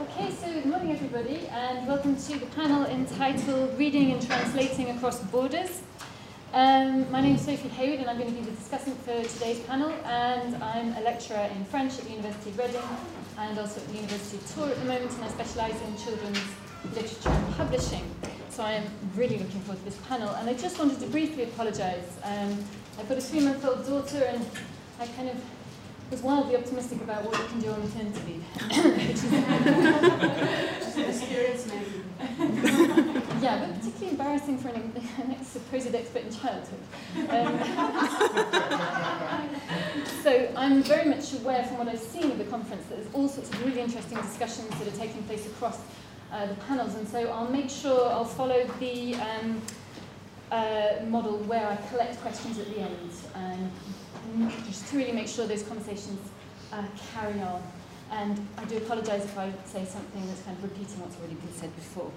Okay, so good morning everybody, and welcome to the panel entitled Reading and Translating Across Borders. Um, my name is Sophie Hayward, and I'm going to be the discussant for today's panel, and I'm a lecturer in French at the University of Reading and also at the University of Tours at the moment, and I specialise in children's literature and publishing. So I am really looking forward to this panel, and I just wanted to briefly apologise. Um, I've got a three-month-old daughter, and I kind of was wildly optimistic about what we can do on maternity leave. experience maybe. yeah, but particularly embarrassing for an, an supposed expert in childhood. Um, so I'm very much aware from what I've seen at the conference that there's all sorts of really interesting discussions that are taking place across uh, the panels, and so I'll make sure I'll follow the um, uh, model where I collect questions at the end. Um, just to really make sure those conversations uh, carry on. And I do apologise if I say something that's kind of repeating what's already been said before.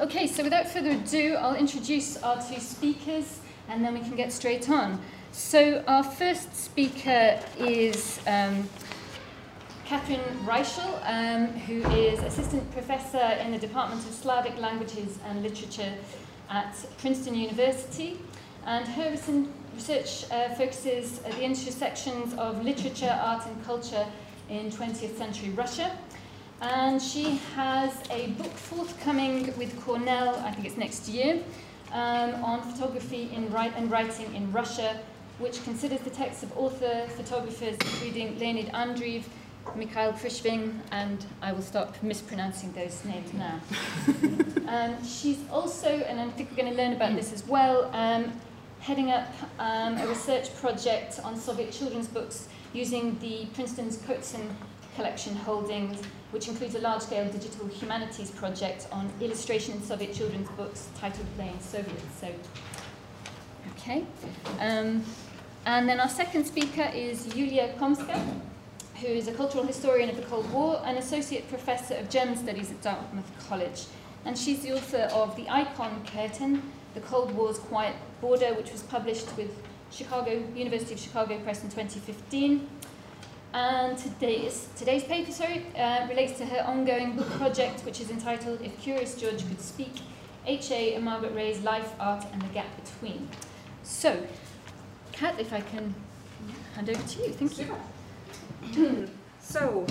Okay, so without further ado, I'll introduce our two speakers and then we can get straight on. So our first speaker is um, Catherine Reichel, um, who is assistant professor in the Department of Slavic Languages and Literature at Princeton University. And her research uh, focuses at the intersections of literature, art, and culture in 20th century Russia. And she has a book forthcoming with Cornell, I think it's next year, um, on photography in write and writing in Russia, which considers the texts of author photographers including Leonid Andreev, Mikhail Prishvin, and I will stop mispronouncing those names now. um, she's also, and I think we're going to learn about this as well, um, heading up um, a research project on Soviet children's books using the Princeton's Cotsen collection holdings, which includes a large-scale digital humanities project on illustration in Soviet children's books titled Playing Soviet. So, okay. Um, and then our second speaker is Yulia Komska, who is a cultural historian of the Cold War and associate professor of German studies at Dartmouth College. And she's the author of The Icon Curtain, The Cold War's Quiet Border, which was published with Chicago University of Chicago Press in 2015. And today's, today's paper sorry, uh, relates to her ongoing book project, which is entitled If Curious George Could Speak, H.A. and Margaret Rey's Life, Art, and the Gap Between. So, Kat, if I can hand over to you. Thank you. so,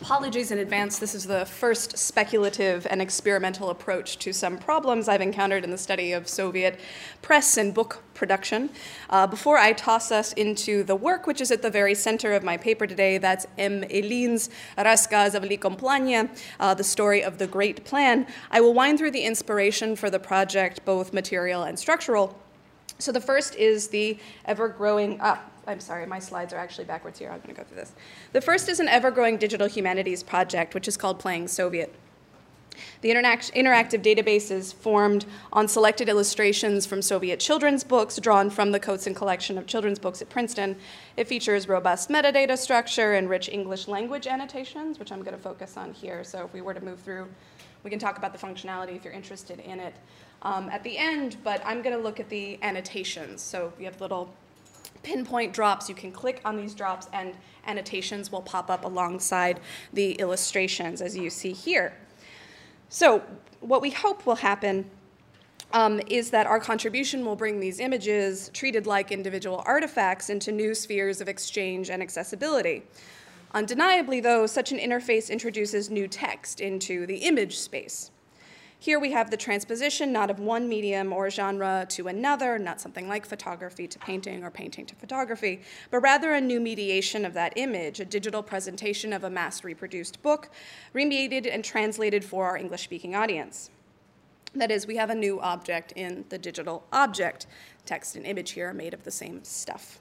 Apologies in advance, this is the first speculative and experimental approach to some problems I've encountered in the study of Soviet press and book production. Uh, before I toss us into the work, which is at the very center of my paper today, that's M. Ilin's Raskaz of Likomplania, uh, the story of the Great Plan, I will wind through the inspiration for the project, both material and structural. So the first is the ever growing up. Ah, I'm sorry, my slides are actually backwards here. I'm going to go through this. The first is an ever growing digital humanities project, which is called Playing Soviet. The interact- interactive database is formed on selected illustrations from Soviet children's books drawn from the Cotsen collection of children's books at Princeton. It features robust metadata structure and rich English language annotations, which I'm going to focus on here. So if we were to move through, we can talk about the functionality if you're interested in it um, at the end, but I'm going to look at the annotations. So we have little pinpoint drops. You can click on these drops, and annotations will pop up alongside the illustrations, as you see here. So, what we hope will happen um, is that our contribution will bring these images, treated like individual artifacts, into new spheres of exchange and accessibility. Undeniably, though, such an interface introduces new text into the image space. Here we have the transposition not of one medium or genre to another, not something like photography to painting or painting to photography, but rather a new mediation of that image, a digital presentation of a mass reproduced book, remediated and translated for our English speaking audience. That is, we have a new object in the digital object. Text and image here made of the same stuff.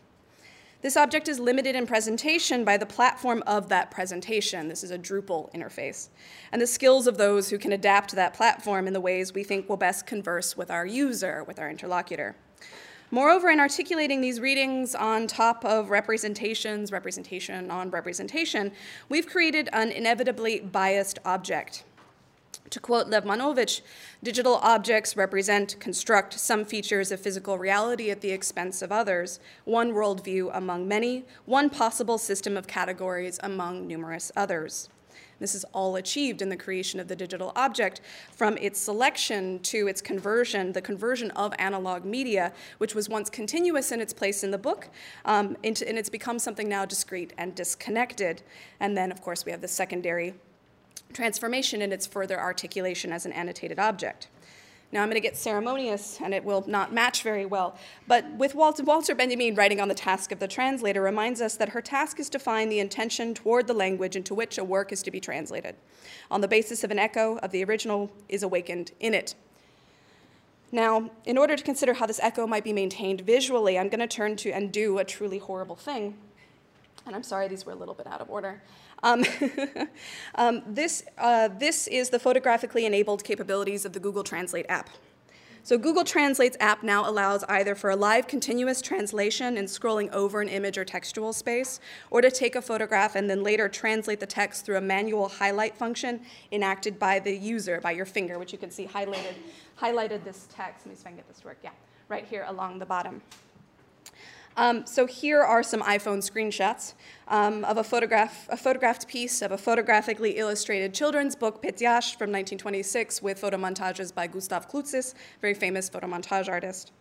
This object is limited in presentation by the platform of that presentation. This is a Drupal interface. And the skills of those who can adapt that platform in the ways we think will best converse with our user, with our interlocutor. Moreover, in articulating these readings on top of representations, representation on representation, we've created an inevitably biased object. To quote Lev Manovich, digital objects represent, construct some features of physical reality at the expense of others, one worldview among many, one possible system of categories among numerous others. This is all achieved in the creation of the digital object from its selection to its conversion, the conversion of analog media, which was once continuous in its place in the book, um, into, and it's become something now discrete and disconnected. And then, of course, we have the secondary transformation in its further articulation as an annotated object. Now I'm going to get ceremonious and it will not match very well. But with Walter, Walter, Benjamin writing on the task of the translator reminds us that her task is to find the intention toward the language into which a work is to be translated. On the basis of an echo of the original is awakened in it. Now, in order to consider how this echo might be maintained visually, I'm going to turn to and do a truly horrible thing. And I'm sorry, these were a little bit out of order. Um, um, this, uh, this is the photographically enabled capabilities of the Google Translate app. So Google Translate's app now allows either for a live continuous translation and scrolling over an image or textual space, or to take a photograph and then later translate the text through a manual highlight function enacted by the user, by your finger, which you can see highlighted, highlighted this text. Let me see if I can get this to work. Yeah, right here along the bottom. Um, so here are some iPhone screenshots um, of a photograph, a photographed piece of a photographically illustrated children's book, Petyash, from 1926, with photomontages by Gustav Klutzis, very famous photomontage artist.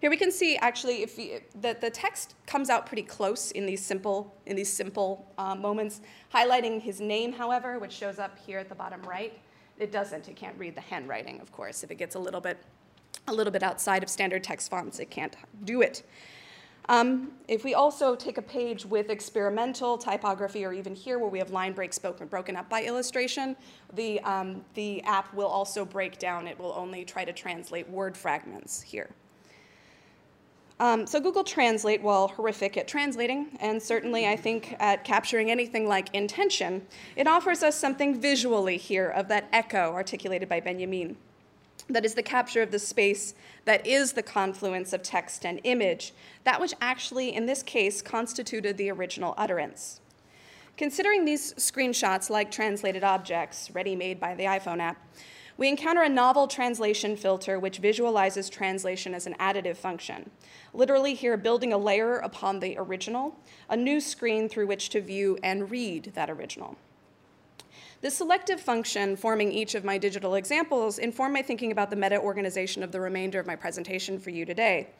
Here we can see actually if we, that the text comes out pretty close in these simple, in these simple uh, moments, highlighting his name, however, which shows up here at the bottom right. It doesn't, it can't read the handwriting, of course. If it gets a little bit, a little bit outside of standard text fonts, it can't do it. Um, if we also take a page with experimental typography, or even here where we have line breaks broken up by illustration, the, um, the app will also break down. It will only try to translate word fragments here. Um, so Google Translate, while horrific at translating, and certainly I think at capturing anything like intention, it offers us something visually here of that echo articulated by Benjamin that is the capture of the space that is the confluence of text and image, that which actually, in this case, constituted the original utterance. Considering these screenshots like translated objects, ready made by the iPhone app, we encounter a novel translation filter which visualizes translation as an additive function. Literally, here, building a layer upon the original, a new screen through which to view and read that original. The selective function forming each of my digital examples inform my thinking about the meta-organization of the remainder of my presentation for you today.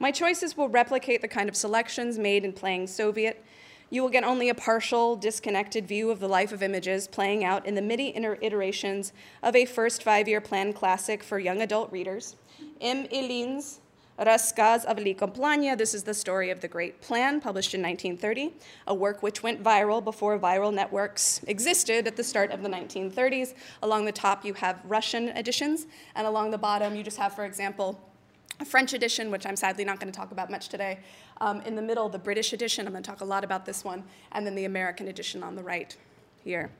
My choices will replicate the kind of selections made in playing Soviet. You will get only a partial, disconnected view of the life of images playing out in the many iterations of a first five-year plan classic for young adult readers, M. Ilin's Raskaz of Planya. This is the story of the Great Plan, published in 1930, a work which went viral before viral networks existed at the start of the 1930s. Along the top, you have Russian editions, and along the bottom, you just have, for example, a French edition, which I'm sadly not going to talk about much today. Um, in the middle, the British edition, I'm going to talk a lot about this one, and then the American edition on the right here.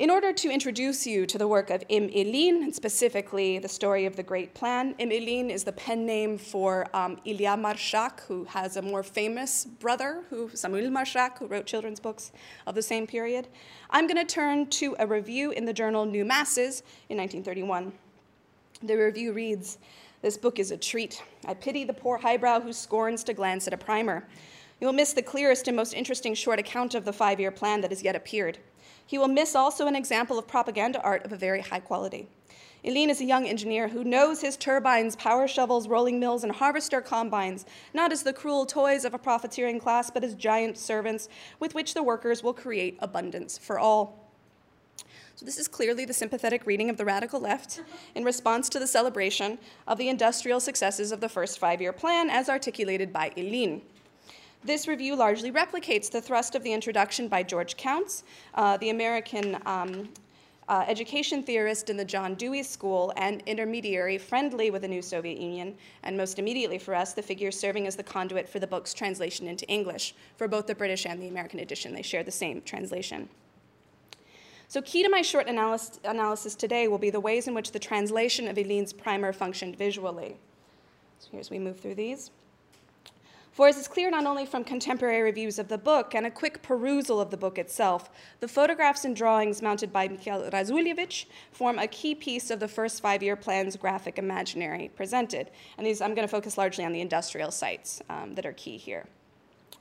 In order to introduce you to the work of M. Ilin, and specifically the story of the Great Plan, M. Ilin is the pen name for um, Ilya Marshak, who has a more famous brother, who Samuel Marshak, who wrote children's books of the same period. I'm going to turn to a review in the journal New Masses in 1931. The review reads, this book is a treat. I pity the poor highbrow who scorns to glance at a primer. You will miss the clearest and most interesting short account of the five year plan that has yet appeared. He will miss also an example of propaganda art of a very high quality. Ilin is a young engineer who knows his turbines, power shovels, rolling mills, and harvester combines, not as the cruel toys of a profiteering class, but as giant servants with which the workers will create abundance for all. So, this is clearly the sympathetic reading of the radical left in response to the celebration of the industrial successes of the first five year plan as articulated by Ilin. This review largely replicates the thrust of the introduction by George Counts, uh, the American um, uh, education theorist in the John Dewey School and intermediary friendly with the new Soviet Union, and most immediately for us, the figure serving as the conduit for the book's translation into English. For both the British and the American edition, they share the same translation. So, key to my short analysis, analysis today will be the ways in which the translation of Ilin's primer functioned visually. So, here's we move through these. For as is clear not only from contemporary reviews of the book and a quick perusal of the book itself, the photographs and drawings mounted by Mikhail Razulevich form a key piece of the first five year plan's graphic imaginary presented. And these, I'm going to focus largely on the industrial sites um, that are key here.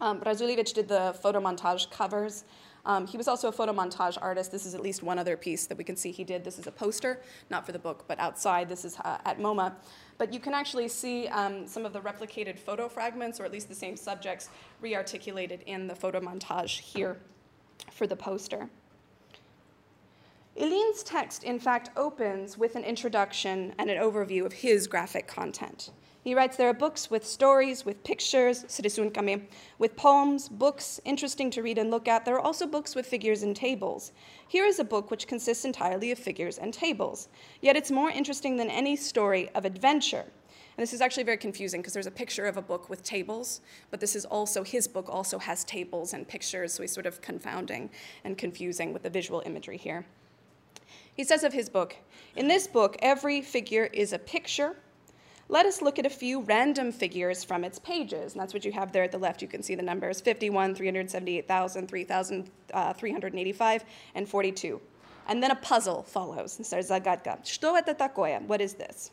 Um, Razulevich did the photo montage covers. Um, he was also a photo montage artist. This is at least one other piece that we can see he did. This is a poster, not for the book, but outside. This is uh, at MoMA. But you can actually see um, some of the replicated photo fragments, or at least the same subjects, rearticulated in the photo montage here for the poster. Ilin's text, in fact, opens with an introduction and an overview of his graphic content. He writes there are books with stories, with pictures, with poems, books interesting to read and look at. There are also books with figures and tables. Here is a book which consists entirely of figures and tables. Yet it's more interesting than any story of adventure. And this is actually very confusing because there's a picture of a book with tables, but this is also, his book also has tables and pictures, so he's sort of confounding and confusing with the visual imagery here. He says of his book, in this book, every figure is a picture let us look at a few random figures from its pages. And that's what you have there at the left. You can see the numbers 51, 378,000, 3,385, uh, and 42. And then a puzzle follows. And says, Zagadka. Что это такое? What is this?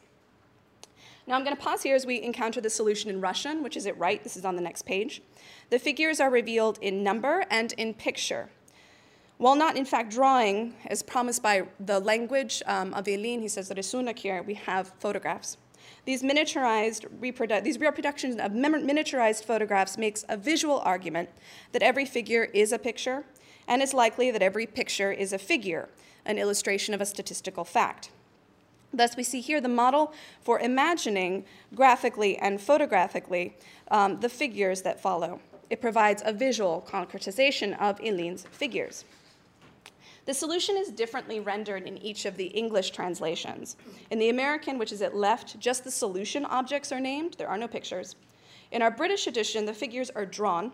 Now I'm going to pause here as we encounter the solution in Russian, which is it right? This is on the next page. The figures are revealed in number and in picture. While not in fact drawing, as promised by the language um, of Ilin, he says, Risunak here, we have photographs. These miniaturized reprodu- these reproductions of miniaturized photographs makes a visual argument that every figure is a picture, and it's likely that every picture is a figure, an illustration of a statistical fact. Thus, we see here the model for imagining graphically and photographically um, the figures that follow. It provides a visual concretization of Ilin's figures. The solution is differently rendered in each of the English translations. In the American, which is at left, just the solution objects are named, there are no pictures. In our British edition, the figures are drawn,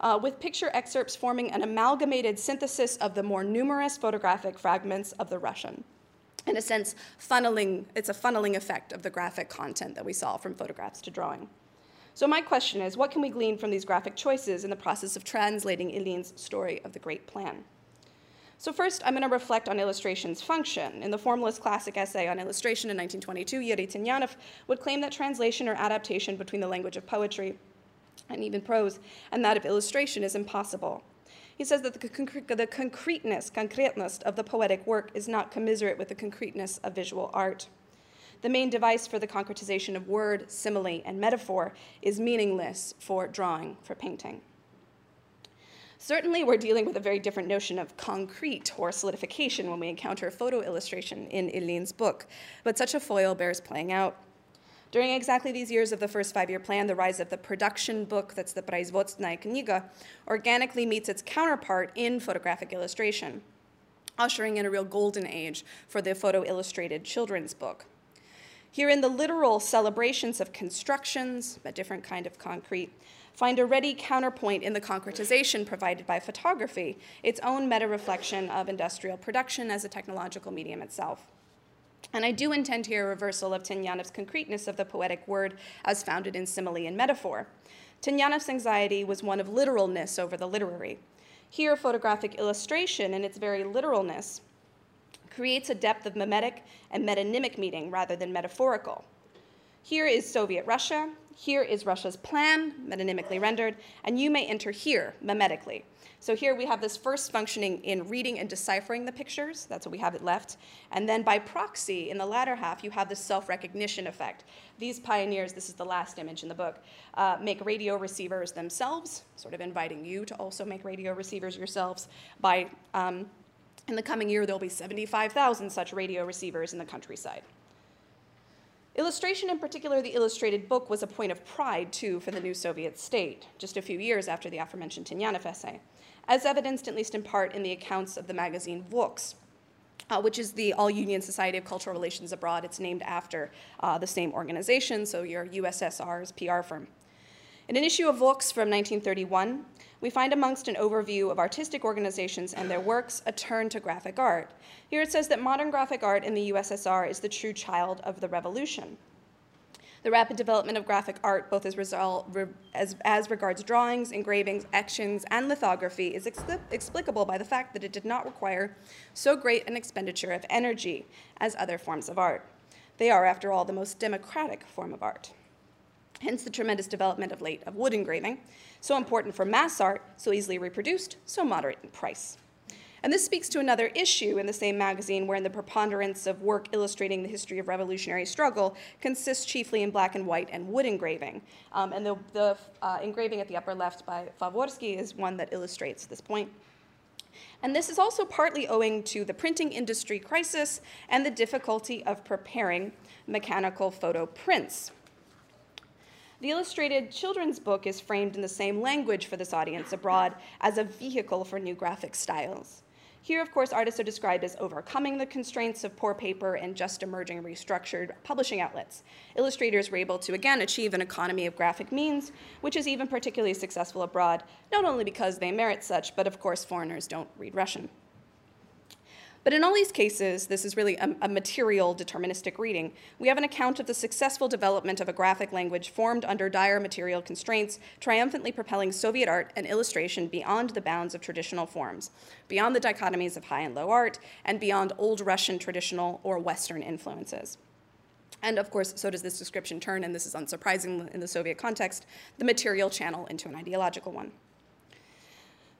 uh, with picture excerpts forming an amalgamated synthesis of the more numerous photographic fragments of the Russian. In a sense, funneling, it's a funneling effect of the graphic content that we saw from photographs to drawing. So, my question is what can we glean from these graphic choices in the process of translating Ilin's story of the Great Plan? So first, I'm going to reflect on illustration's function. In the formalist classic essay on illustration in 1922, Yuri Tynyanov would claim that translation or adaptation between the language of poetry and even prose and that of illustration is impossible. He says that the, concre- the concreteness, concreteness of the poetic work is not commiserate with the concreteness of visual art. The main device for the concretization of word, simile, and metaphor is meaningless for drawing, for painting. Certainly, we're dealing with a very different notion of concrete or solidification when we encounter photo illustration in Ilin's book, but such a foil bears playing out. During exactly these years of the first five year plan, the rise of the production book, that's the Praizvotsnaya Kniga, organically meets its counterpart in photographic illustration, ushering in a real golden age for the photo illustrated children's book. Here in the literal celebrations of constructions, a different kind of concrete, find a ready counterpoint in the concretization provided by photography, its own meta reflection of industrial production as a technological medium itself. And I do intend here a reversal of Tynyanov's concreteness of the poetic word as founded in simile and metaphor. Tynyanov's anxiety was one of literalness over the literary. Here, photographic illustration, in its very literalness, creates a depth of mimetic and metonymic meaning rather than metaphorical. Here is Soviet Russia, here is Russia's plan, metonymically rendered, and you may enter here, mimetically. So here we have this first functioning in reading and deciphering the pictures, that's what we have it left. And then by proxy, in the latter half, you have the self recognition effect. These pioneers, this is the last image in the book, uh, make radio receivers themselves, sort of inviting you to also make radio receivers yourselves. By um, in the coming year, there'll be 75,000 such radio receivers in the countryside. Illustration, in particular the illustrated book, was a point of pride, too, for the new Soviet state, just a few years after the aforementioned Tynyanov essay, as evidenced, at least in part, in the accounts of the magazine VOKS, uh, which is the All Union Society of Cultural Relations Abroad. It's named after uh, the same organization, so your USSR's PR firm. In an issue of VOKS from 1931, we find amongst an overview of artistic organizations and their works a turn to graphic art. Here it says that modern graphic art in the USSR is the true child of the revolution. The rapid development of graphic art, both as, result, as, as regards drawings, engravings, etchings, and lithography, is explicable by the fact that it did not require so great an expenditure of energy as other forms of art. They are, after all, the most democratic form of art. Hence the tremendous development of late of wood engraving, so important for mass art, so easily reproduced, so moderate in price. And this speaks to another issue in the same magazine, wherein the preponderance of work illustrating the history of revolutionary struggle consists chiefly in black and white and wood engraving. Um, and the, the uh, engraving at the upper left by Favorsky is one that illustrates this point. And this is also partly owing to the printing industry crisis and the difficulty of preparing mechanical photo prints. The illustrated children's book is framed in the same language for this audience abroad as a vehicle for new graphic styles. Here, of course, artists are described as overcoming the constraints of poor paper and just emerging restructured publishing outlets. Illustrators were able to again achieve an economy of graphic means, which is even particularly successful abroad, not only because they merit such, but of course, foreigners don't read Russian. But in all these cases, this is really a, a, material deterministic reading. We have an account of the successful development of a graphic language formed under dire material constraints, triumphantly propelling Soviet art and illustration beyond the bounds of traditional forms, beyond the dichotomies of high and low art, and beyond old Russian traditional or Western influences. And of course, so does this description turn, and this is unsurprising in the Soviet context, the material channel into an ideological one.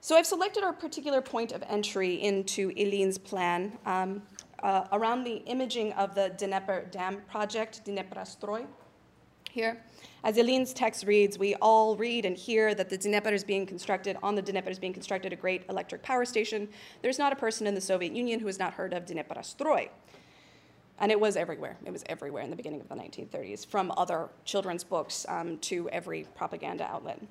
So I've selected our particular point of entry into Ilin's plan um, uh, around the imaging of the Dnieper Dam project, Dnieprastroy. Here, as Ilin's text reads, we all read and hear that the Dnieper is being constructed, on the Dnieper is being constructed a great electric power station. There's not a person in the Soviet Union who has not heard of Dnieprastroy. And it was everywhere. It was everywhere in the beginning of the 1930s, from other children's books um, to every propaganda outlet.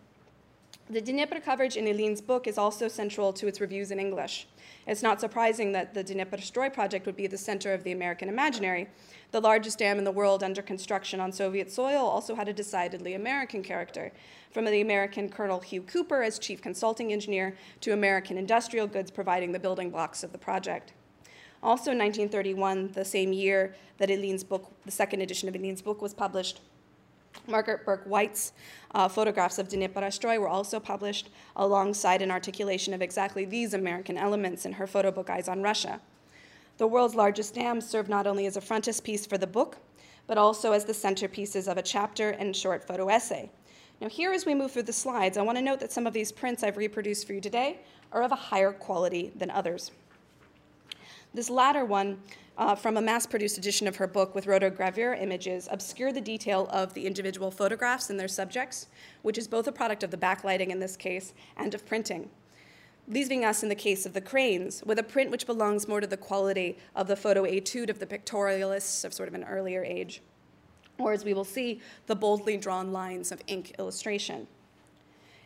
The Dnieper coverage in Ilin's book is also central to its reviews in English. It's not surprising that the Dnieperstroy project would be the center of the American imaginary. The largest dam in the world under construction on Soviet soil also had a decidedly American character, from the American Colonel Hugh Cooper as chief consulting engineer to American industrial goods providing the building blocks of the project. Also in 1931, the same year that Ilin's book, the second edition of Ilin's book was published, Margaret Bourke-White's uh, photographs of Dnieperastroy were also published alongside an articulation of exactly these American elements in her photo book Eyes on Russia. The world's largest dams serve not only as a frontispiece for the book, but also as the centerpieces of a chapter and short photo essay. Now, here as we move through the slides, I want to note that some of these prints I've reproduced for you today are of a higher quality than others. This latter one uh, from a mass produced edition of her book with rotogravure images obscure the detail of the individual photographs and their subjects, which is both a product of the backlighting in this case and of printing. Leaving us in the case of the cranes, with a print which belongs more to the quality of the photo etude of the pictorialists of sort of an earlier age, or as we will see, the boldly drawn lines of ink illustration.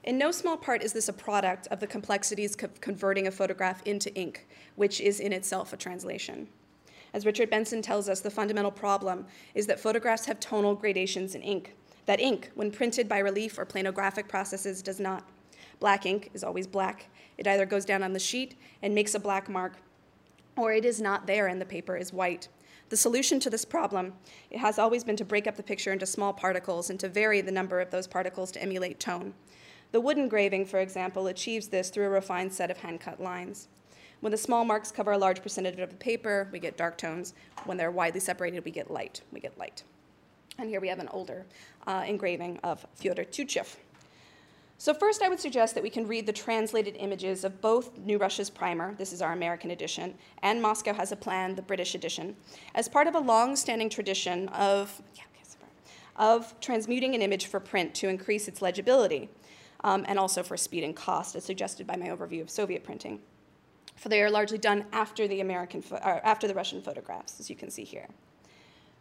In no small part is this a product of the complexities of converting a photograph into ink, which is in itself a translation. As Richard Benson tells us, the fundamental problem is that photographs have tonal gradations in ink. That ink, when printed by relief or planographic processes, does not. Black ink is always black. It either goes down on the sheet and makes a black mark, or it is not there and the paper is white. The solution to this problem it has always been to break up the picture into small particles and to vary the number of those particles to emulate tone. The wood engraving, for example, achieves this through a refined set of hand cut lines. When the small marks cover a large percentage of the paper, we get dark tones. When they're widely separated, we get light. We get light. And here we have an older uh, engraving of Fyodor Tyutchev. So first, I would suggest that we can read the translated images of both New Russia's primer, this is our American edition, and Moscow Has a Plan, the British edition, as part of a long-standing tradition of, yeah, of transmuting an image for print to increase its legibility, um, and also for speed and cost, as suggested by my overview of Soviet printing for they are largely done after the American fo- after the Russian photographs, as you can see here.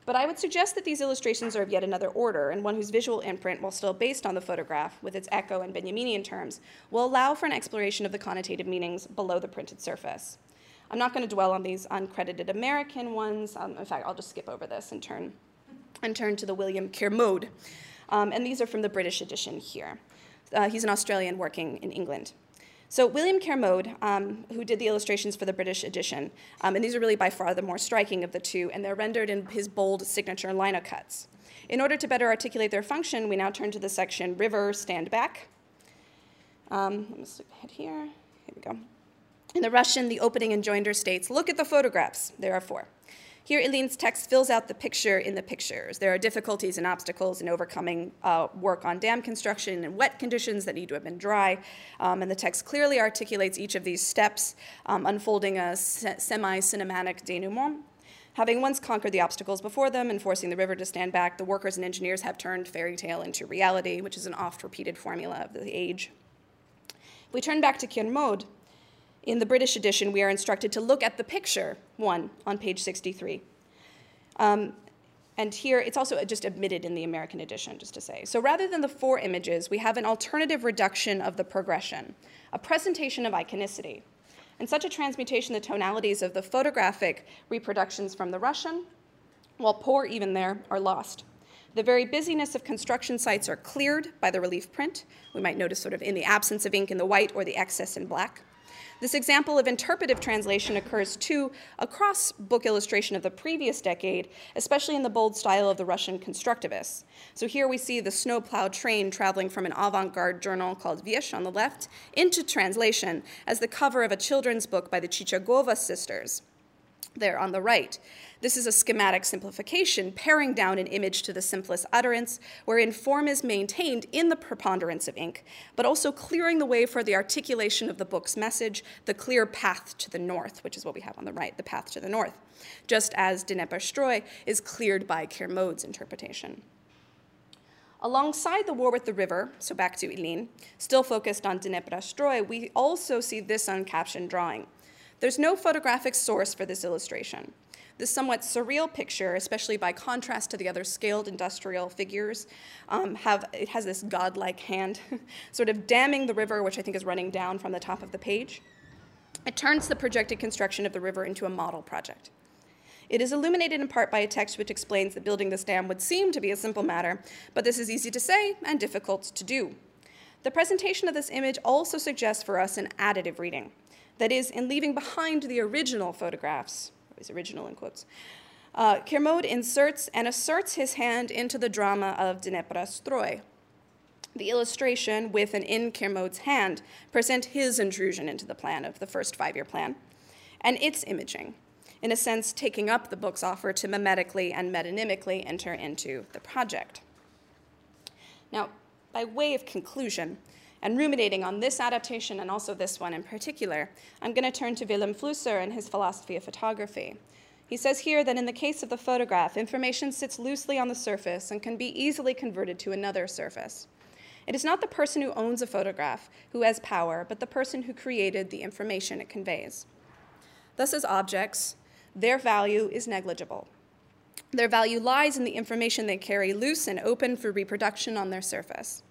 But I would suggest that these illustrations are of yet another order, and one whose visual imprint, while still based on the photograph, with its echo and Benjaminian terms, will allow for an exploration of the connotative meanings below the printed surface. I'm not going to dwell on these uncredited American ones. Um, in fact, I'll just skip over this and turn, and turn to the William Kermode. Um, and these are from the British edition here. Uh, he's an Australian working in England. So William Kermode, um, who did the illustrations for the British edition, um, and these are really by far the more striking of the two, and they're rendered in his bold signature linocuts. In order to better articulate their function, we now turn to the section River Stand Back. Um, let me hit here. Here we go. In the Russian, the opening enjoinder states Look at the photographs. There are four. Here, Ilin's text fills out the picture in the pictures. There are difficulties and obstacles in overcoming uh, work on dam construction in wet conditions that need to have been dry. Um, and the text clearly articulates each of these steps, um, unfolding a se- semi cinematic denouement. Having once conquered the obstacles before them and forcing the river to stand back, the workers and engineers have turned fairy tale into reality, which is an oft repeated formula of the age. If we turn back to Kermode, in the British edition, we are instructed to look at the picture, one, on page 63. Um, and here, it's also just omitted in the American edition, just to say. So rather than the four images, we have an alternative reduction of the progression, a presentation of iconicity. In such a transmutation, the tonalities of the photographic reproductions from the Russian, while poor even there, are lost. The very busyness of construction sites are cleared by the relief print. We might notice sort of in the absence of ink in the white or the excess in black. This example of interpretive translation occurs too across book illustration of the previous decade, especially in the bold style of the Russian constructivists. So here we see the snowplow train traveling from an avant garde journal called Veshch on the left into translation as the cover of a children's book by the Chichagova sisters there on the right. This is a schematic simplification, paring down an image to the simplest utterance, wherein form is maintained in the preponderance of ink, but also clearing the way for the articulation of the book's message, the clear path to the north, which is what we have on the right, the path to the north, just as Dnepr is cleared by Kermode's interpretation. Alongside the war with the river, so back to Ilin, still focused on Dnepr we also see this uncaptioned drawing. There's no photographic source for this illustration. This somewhat surreal picture, especially by contrast to the other scaled industrial figures, um, have, it has this godlike hand sort of damming the river, which I think is running down from the top of the page. It turns the projected construction of the river into a model project. It is illuminated in part by a text which explains that building this dam would seem to be a simple matter, but this is easy to say and difficult to do. The presentation of this image also suggests for us an additive reading. That is, in leaving behind the original photographs, his original in quotes, uh, Kermode inserts and asserts his hand into the drama of Dnepra Stroy. The illustration, with an in Kermode's hand, present his intrusion into the plan of the first five year plan, and its imaging, in a sense, taking up the book's offer to mimetically and metonymically enter into the project. Now, by way of conclusion, and ruminating on this adaptation and also this one in particular, I'm going to turn to Vilém Flusser and his philosophy of photography. He says here that in the case of the photograph, information sits loosely on the surface and can be easily converted to another surface. It is not the person who owns a photograph who has power, but the person who created the information it conveys. Thus, as objects, their value is negligible. Their value lies in the information they carry loose and open for reproduction on their surface.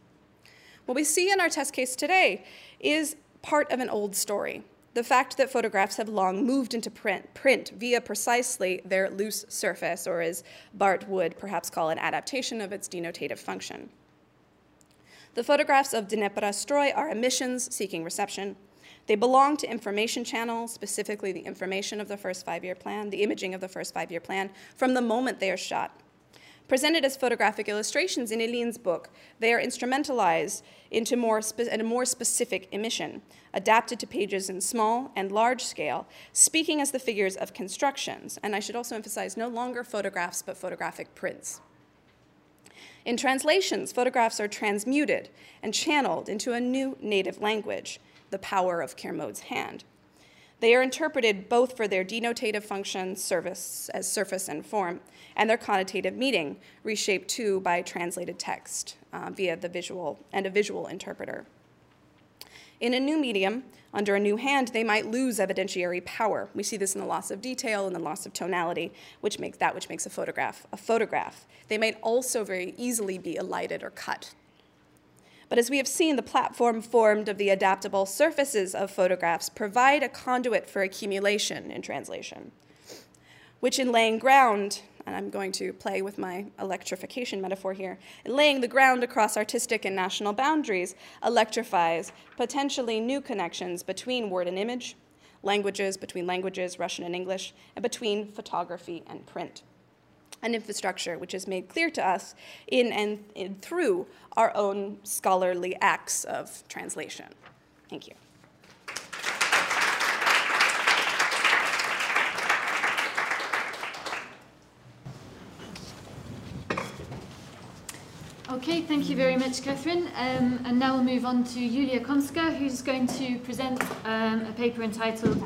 What we see in our test case today is part of an old story. The fact that photographs have long moved into print, print via precisely their loose surface, or as Barthes would perhaps call an adaptation of its denotative function. The photographs of Stroy are emissions seeking reception. They belong to information channels, specifically the information of the first five year plan, the imaging of the first five year plan, from the moment they are shot. Presented as photographic illustrations in Ilin's book, they are instrumentalized into more a more specific emission, adapted to pages in small and large scale, speaking as the figures of constructions, and I should also emphasize no longer photographs but photographic prints. In translations, photographs are transmuted and channeled into a new native language, the power of Kermode's hand. They are interpreted both for their denotative function, service as surface and form, and their connotative meaning, reshaped too by translated text uh, via the visual and a visual interpreter. In a new medium, under a new hand, they might lose evidentiary power. We see this in the loss of detail and the loss of tonality, which makes that which makes a photograph a photograph. They might also very easily be elided or cut but as we have seen, the platform formed of the adaptable surfaces of photographs provide a conduit for accumulation in translation, which in laying ground, and I'm going to play with my electrification metaphor here, in laying the ground across artistic and national boundaries electrifies potentially new connections between word and image, languages between languages, Russian and English, and between photography and print. An infrastructure which is made clear to us in and, and through our own scholarly acts of translation. Thank you. Okay, thank you very much, Catherine. Um, and now we'll move on to Julia Komska, who's going to present um, a paper entitled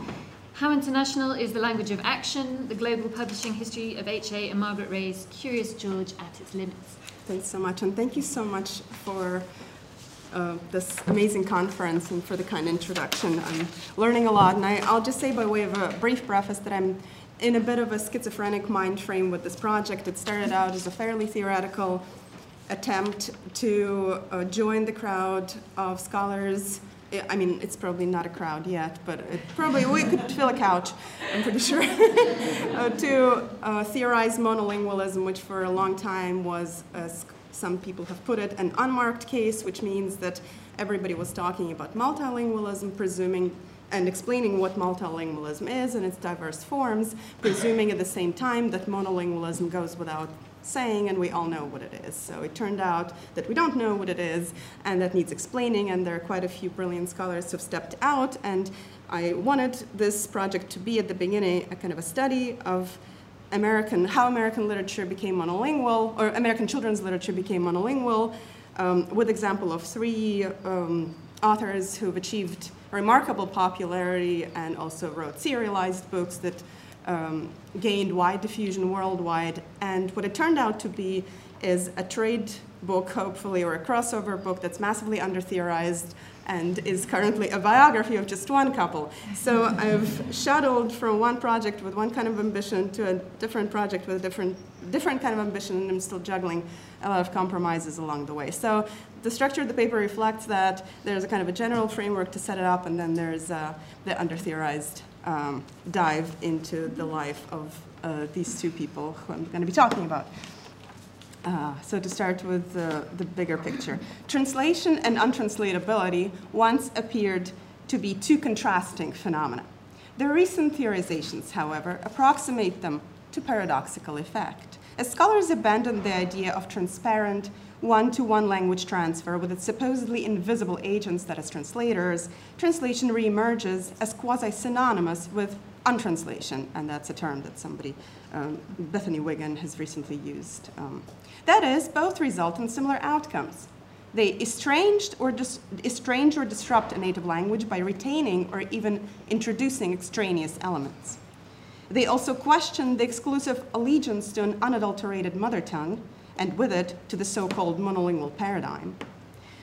How International is the Language of Action, the Global Publishing History of H.A. and Margaret Rey's Curious George at its Limits. Thanks so much, and thank you so much for uh, this amazing conference and for the kind introduction. I'm learning a lot, and I, I'll just say by way of a brief preface that I'm in a bit of a schizophrenic mind frame with this project. It started out as a fairly theoretical attempt to uh, join the crowd of scholars. I mean, it's probably not a crowd yet, but it probably we could fill a couch, I'm pretty sure, uh, to uh, theorize monolingualism, which for a long time was, as some people have put it, an unmarked case, which means that everybody was talking about multilingualism, presuming and explaining what multilingualism is and its diverse forms, presuming at the same time that monolingualism goes without saying, and we all know what it is. So it turned out that we don't know what it is, and that needs explaining, and there are quite a few brilliant scholars who've stepped out, and I wanted this project to be at the beginning a kind of a study of American, how American literature became monolingual, or American children's literature became monolingual, um, with example of three um, authors who've achieved remarkable popularity and also wrote serialized books that um, gained wide diffusion worldwide. And what it turned out to be is a trade book, hopefully, or a crossover book that's massively under theorized and is currently a biography of just one couple. So I've shuttled from one project with one kind of ambition to a different project with a different, different kind of ambition, and I'm still juggling a lot of compromises along the way. So the structure of the paper reflects that there's a kind of a general framework to set it up, and then there's uh, the under theorized um, dive into the life of uh, these two people who I'm going to be talking about. Uh, so to start with the, the bigger picture. Translation and untranslatability once appeared to be two contrasting phenomena. The recent theorizations, however, approximate them to paradoxical effect. As scholars abandon the idea of transparent one-to-one language transfer with its supposedly invisible agents that as translators, translation reemerges as quasi-synonymous with untranslation, and that's a term that somebody, um, Bethany Wiggin, has recently used. Um, that is, both result in similar outcomes. They estrange or, estrange or disrupt a native language by retaining or even introducing extraneous elements. They also question the exclusive allegiance to an unadulterated mother tongue, and with it to the so called monolingual paradigm.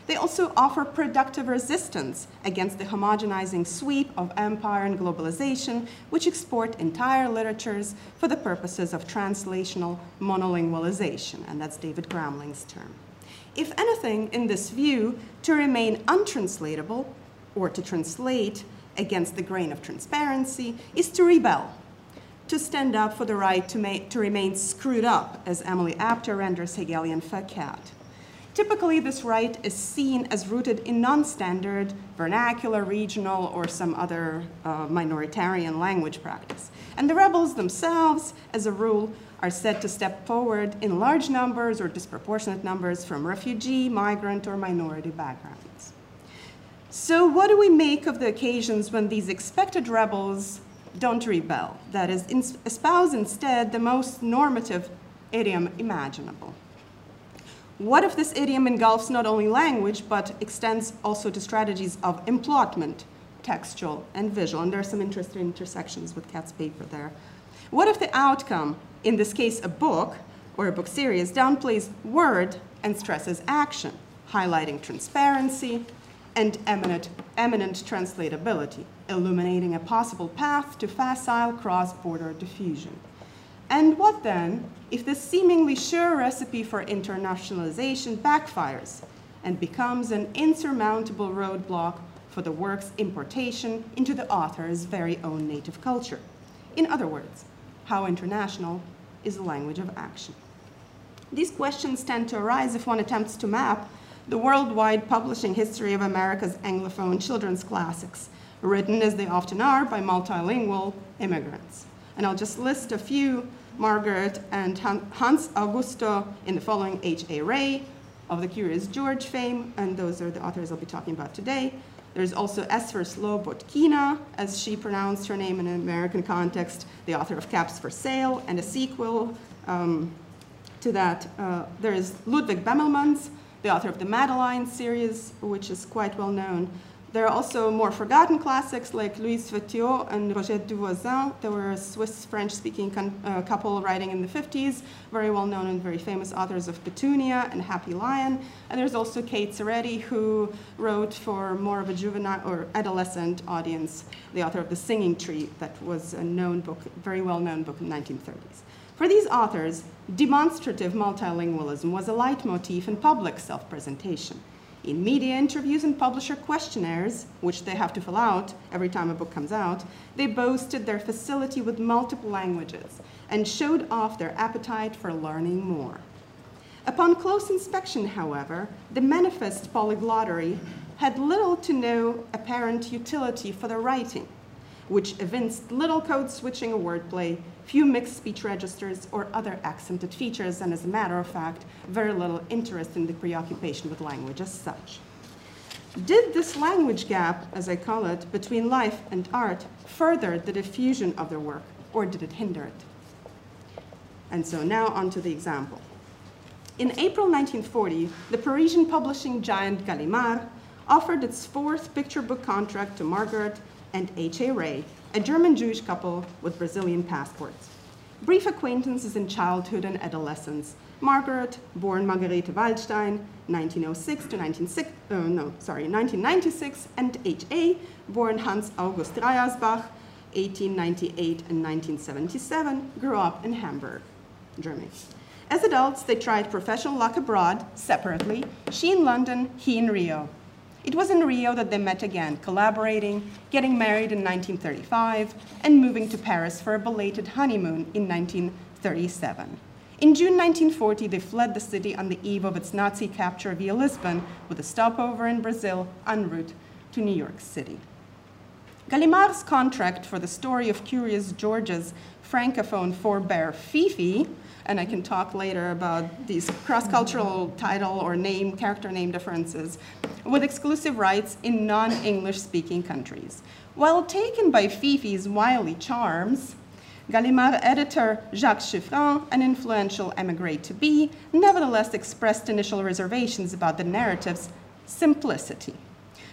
They also offer productive resistance against the homogenizing sweep of empire and globalization, which export entire literatures for the purposes of translational monolingualization, and that's David Gramling's term. If anything, in this view, to remain untranslatable or to translate against the grain of transparency is to rebel to stand up for the right to, to remain screwed up, as Emily Apter renders Hegelian fakat. Typically, this right is seen as rooted in non standard, vernacular, regional, or some other uh, minoritarian language practice. And the rebels themselves, as a rule, are said to step forward in large numbers or disproportionate numbers from refugee, migrant, or minority backgrounds. So, what do we make of the occasions when these expected rebels don't rebel. That is, espouse instead the most normative idiom imaginable. What if this idiom engulfs not only language, but extends also to strategies of emplotment, textual and visual? And there are some interesting intersections with Kat's paper there. What if the outcome, in this case a book or a book series, downplays word and stresses action, highlighting transparency, and eminent, eminent translatability, illuminating a possible path to facile cross border diffusion. And what then if this seemingly sure recipe for internationalization backfires and becomes an insurmountable roadblock for the work's importation into the author's very own native culture? In other words, how international is the language of action? These questions tend to arise if one attempts to map the worldwide publishing history of America's Anglophone children's classics, written as they often are by multilingual immigrants. And I'll just list a few Margaret and Hans Augusto in the following H.A. Rey of the Curious George fame, and those are the authors I'll be talking about today. There's also Esther Slobodkina, as she pronounced her name in an American context, the author of Caps for Sale, and a sequel um, to that. Uh, there is Ludwig Bemelmans, the author of the Madeline series, which is quite well known. There are also more forgotten classics like Louise Fatio and Roger Duvoisin. They were a Swiss French speaking uh, couple writing in the 50s, very well known and very famous authors of Petunia and Happy Lion. And there's also Kate Seredy, who wrote for more of a juvenile or adolescent audience, the author of The Singing Tree, that was a known book, very well known book in the 1930s. For these authors, demonstrative multilingualism was a leitmotif in public self presentation. In media interviews and publisher questionnaires, which they have to fill out every time a book comes out, they boasted their facility with multiple languages and showed off their appetite for learning more. Upon close inspection, however, the manifest polyglottery had little to no apparent utility for their writing, which evinced little code switching or wordplay, few mixed speech registers or other accented features, and as a matter of fact, very little interest in the preoccupation with language as such. Did this language gap, as I call it, between life and art further the diffusion of their work, or did it hinder it? And so now on to the example. In April 1940, the Parisian publishing giant Gallimard offered its fourth picture book contract to Margaret and H.A. Rey a German Jewish couple with Brazilian passports. Brief acquaintances in childhood and adolescence. Margaret, born Margarete Waldstein, 1906 to 1906, uh, no, sorry, 1996, and H.A., born Hans August Reyersbach, 1898 and 1977, grew up in Hamburg, Germany. As adults, they tried professional luck abroad, separately, she in London, he in Rio. It was in Rio that they met again, collaborating, getting married in 1935, and moving to Paris for a belated honeymoon in 1937. In June 1940, they fled the city on the eve of its Nazi capture via Lisbon, with a stopover in Brazil en route to New York City. Gallimard's contract for the story of Curious George's francophone forebear Fifi and I can talk later about these cross-cultural title or name, character name differences, with exclusive rights in non-English speaking countries. While taken by Fifi's wily charms, Gallimard editor Jacques Chiffrin, an influential emigre to be, nevertheless expressed initial reservations about the narrative's simplicity.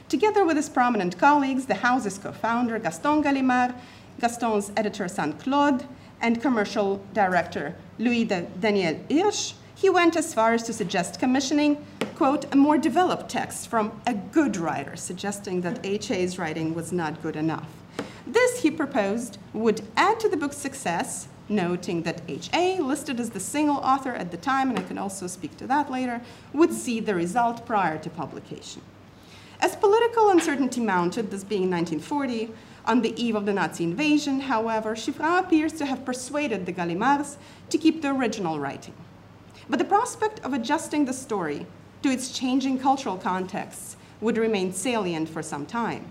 Together with his prominent colleagues, the house's co-founder Gaston Gallimard, Gaston's editor Saint Claude, and commercial director Louis Daniel Hirsch, he went as far as to suggest commissioning, quote, a more developed text from a good writer, suggesting that H.A.'s writing was not good enough. This, he proposed, would add to the book's success, noting that H.A., listed as the single author at the time, and I can also speak to that later, would see the result prior to publication. As political uncertainty mounted, this being 1940, on the eve of the Nazi invasion, however, Chiffrin appears to have persuaded the Gallimards to keep the original writing. But the prospect of adjusting the story to its changing cultural contexts would remain salient for some time.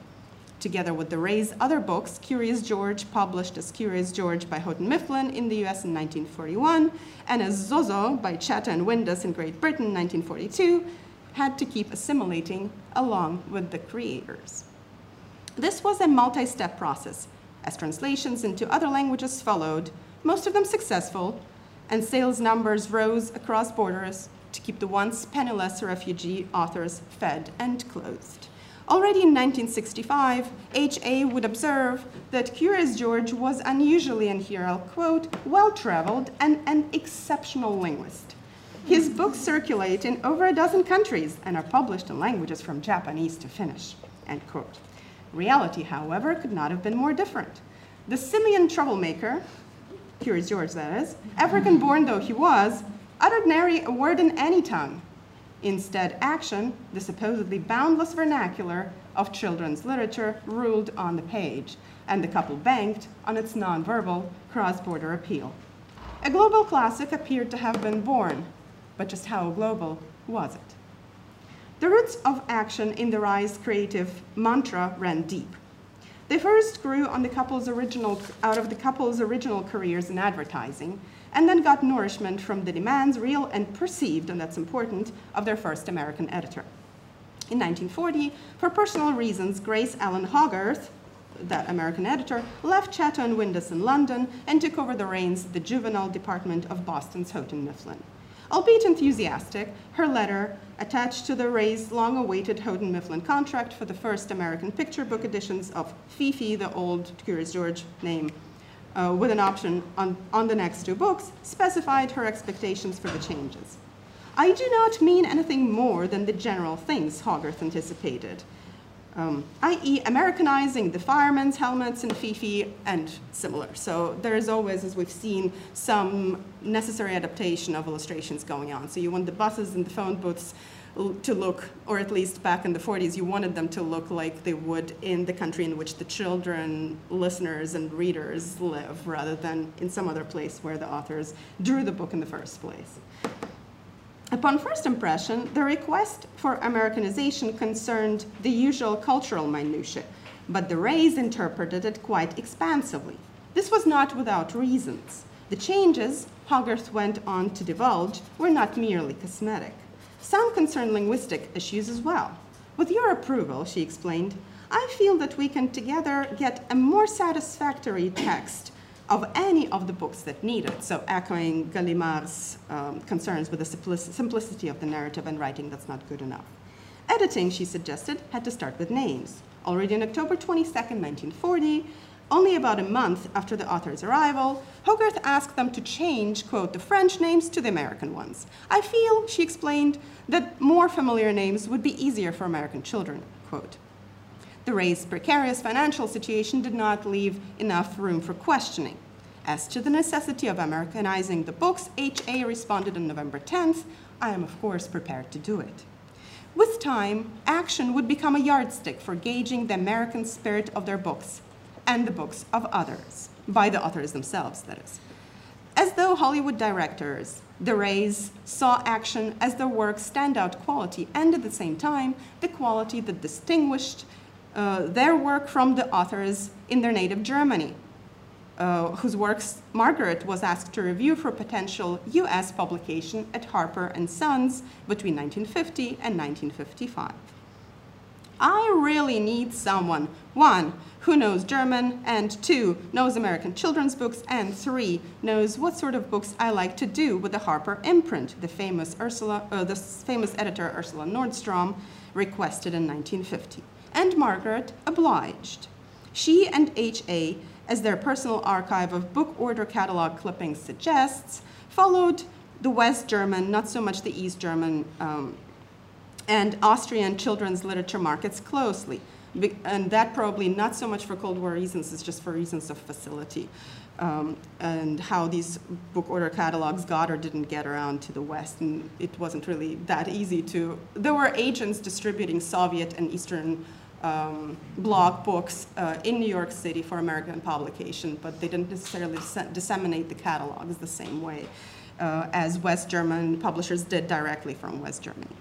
Together with the Rey's other books, Curious George, published as Curious George by Houghton Mifflin in the US in 1941, and as Zozo by Chatto and Windus in Great Britain in 1942, had to keep assimilating along with the creators. This was a multi-step process, as translations into other languages followed, most of them successful, and sales numbers rose across borders to keep the once penniless refugee authors fed and clothed. Already in 1965, H.A. would observe that Curious George was unusually, and here I'll quote, well-traveled and an exceptional linguist. His books circulate in over a dozen countries and are published in languages from Japanese to Finnish, end quote. Reality, however, could not have been more different. The simian troublemaker, here is George that is, African born though he was, uttered nary a word in any tongue. Instead, action, the supposedly boundless vernacular of children's literature, ruled on the page, and the couple banked on its nonverbal cross border appeal. A global classic appeared to have been born, but just how global was it? The roots of action in the Rey's creative mantra ran deep. They first grew on the couple's original, out of the couple's original careers in advertising, and then got nourishment from the demands, real and perceived, and that's important, of their first American editor. In 1940, for personal reasons, Grace Allen Hogarth, that American editor, left Chatto and Windus in London and took over the reins of the juvenile department of Boston's Houghton Mifflin. Albeit enthusiastic, her letter, attached to the Rey's long awaited Houghton Mifflin contract for the first American picture book editions of Fifi, the old Curious George name, uh, with an option on, on the next two books, specified her expectations for the changes. I do not mean anything more than the general things Hogarth anticipated um, i.e., Americanizing the firemen's helmets and Fifi and similar. So there is always, as we've seen, some necessary adaptation of illustrations going on. So you want the buses and the phone booths to look, or at least back in the 40s, you wanted them to look like they would in the country in which the children, listeners, and readers live, rather than in some other place where the authors drew the book in the first place. Upon first impression, the request for Americanization concerned the usual cultural minutiae, but the Reys interpreted it quite expansively. This was not without reasons. The changes, Hogarth went on to divulge, were not merely cosmetic. Some concerned linguistic issues as well. With your approval, she explained, I feel that we can together get a more satisfactory text of any of the books that need it. So echoing Gallimard's um, concerns with the simplicity of the narrative and writing that's not good enough. Editing, she suggested, had to start with names. Already on October 22, 1940, only about a month after the author's arrival, Hogarth asked them to change, quote, the French names to the American ones. I feel, she explained, that more familiar names would be easier for American children, quote. The Rey's precarious financial situation did not leave enough room for questioning. As to the necessity of Americanizing the books, H.A. responded on November 10th, I am of course prepared to do it. With time, action would become a yardstick for gauging the American spirit of their books and the books of others, by the authors themselves, that is. As though Hollywood directors, the Reys, saw action as their work's standout quality and at the same time, the quality that distinguished uh, their work from the authors in their native Germany, uh, whose works Margaret was asked to review for potential US publication at Harper and Sons between 1950 and 1955. I really need someone, one, who knows German, and two, knows American children's books, and three, knows what sort of books I like to do with the Harper imprint, the famous, Ursula, uh, the famous editor Ursula Nordstrom requested in 1950 and Margaret obliged. She and H.A., as their personal archive of book order catalog clippings suggests, followed the West German, not so much the East German, um, and Austrian children's literature markets closely. And that probably not so much for Cold War reasons, it's just for reasons of facility um, and how these book order catalogs got or didn't get around to the West. And it wasn't really that easy to. There were agents distributing Soviet and Eastern um, block books uh, in New York City for American publication, but they didn't necessarily disseminate the catalogs the same way uh, as West German publishers did directly from West Germany.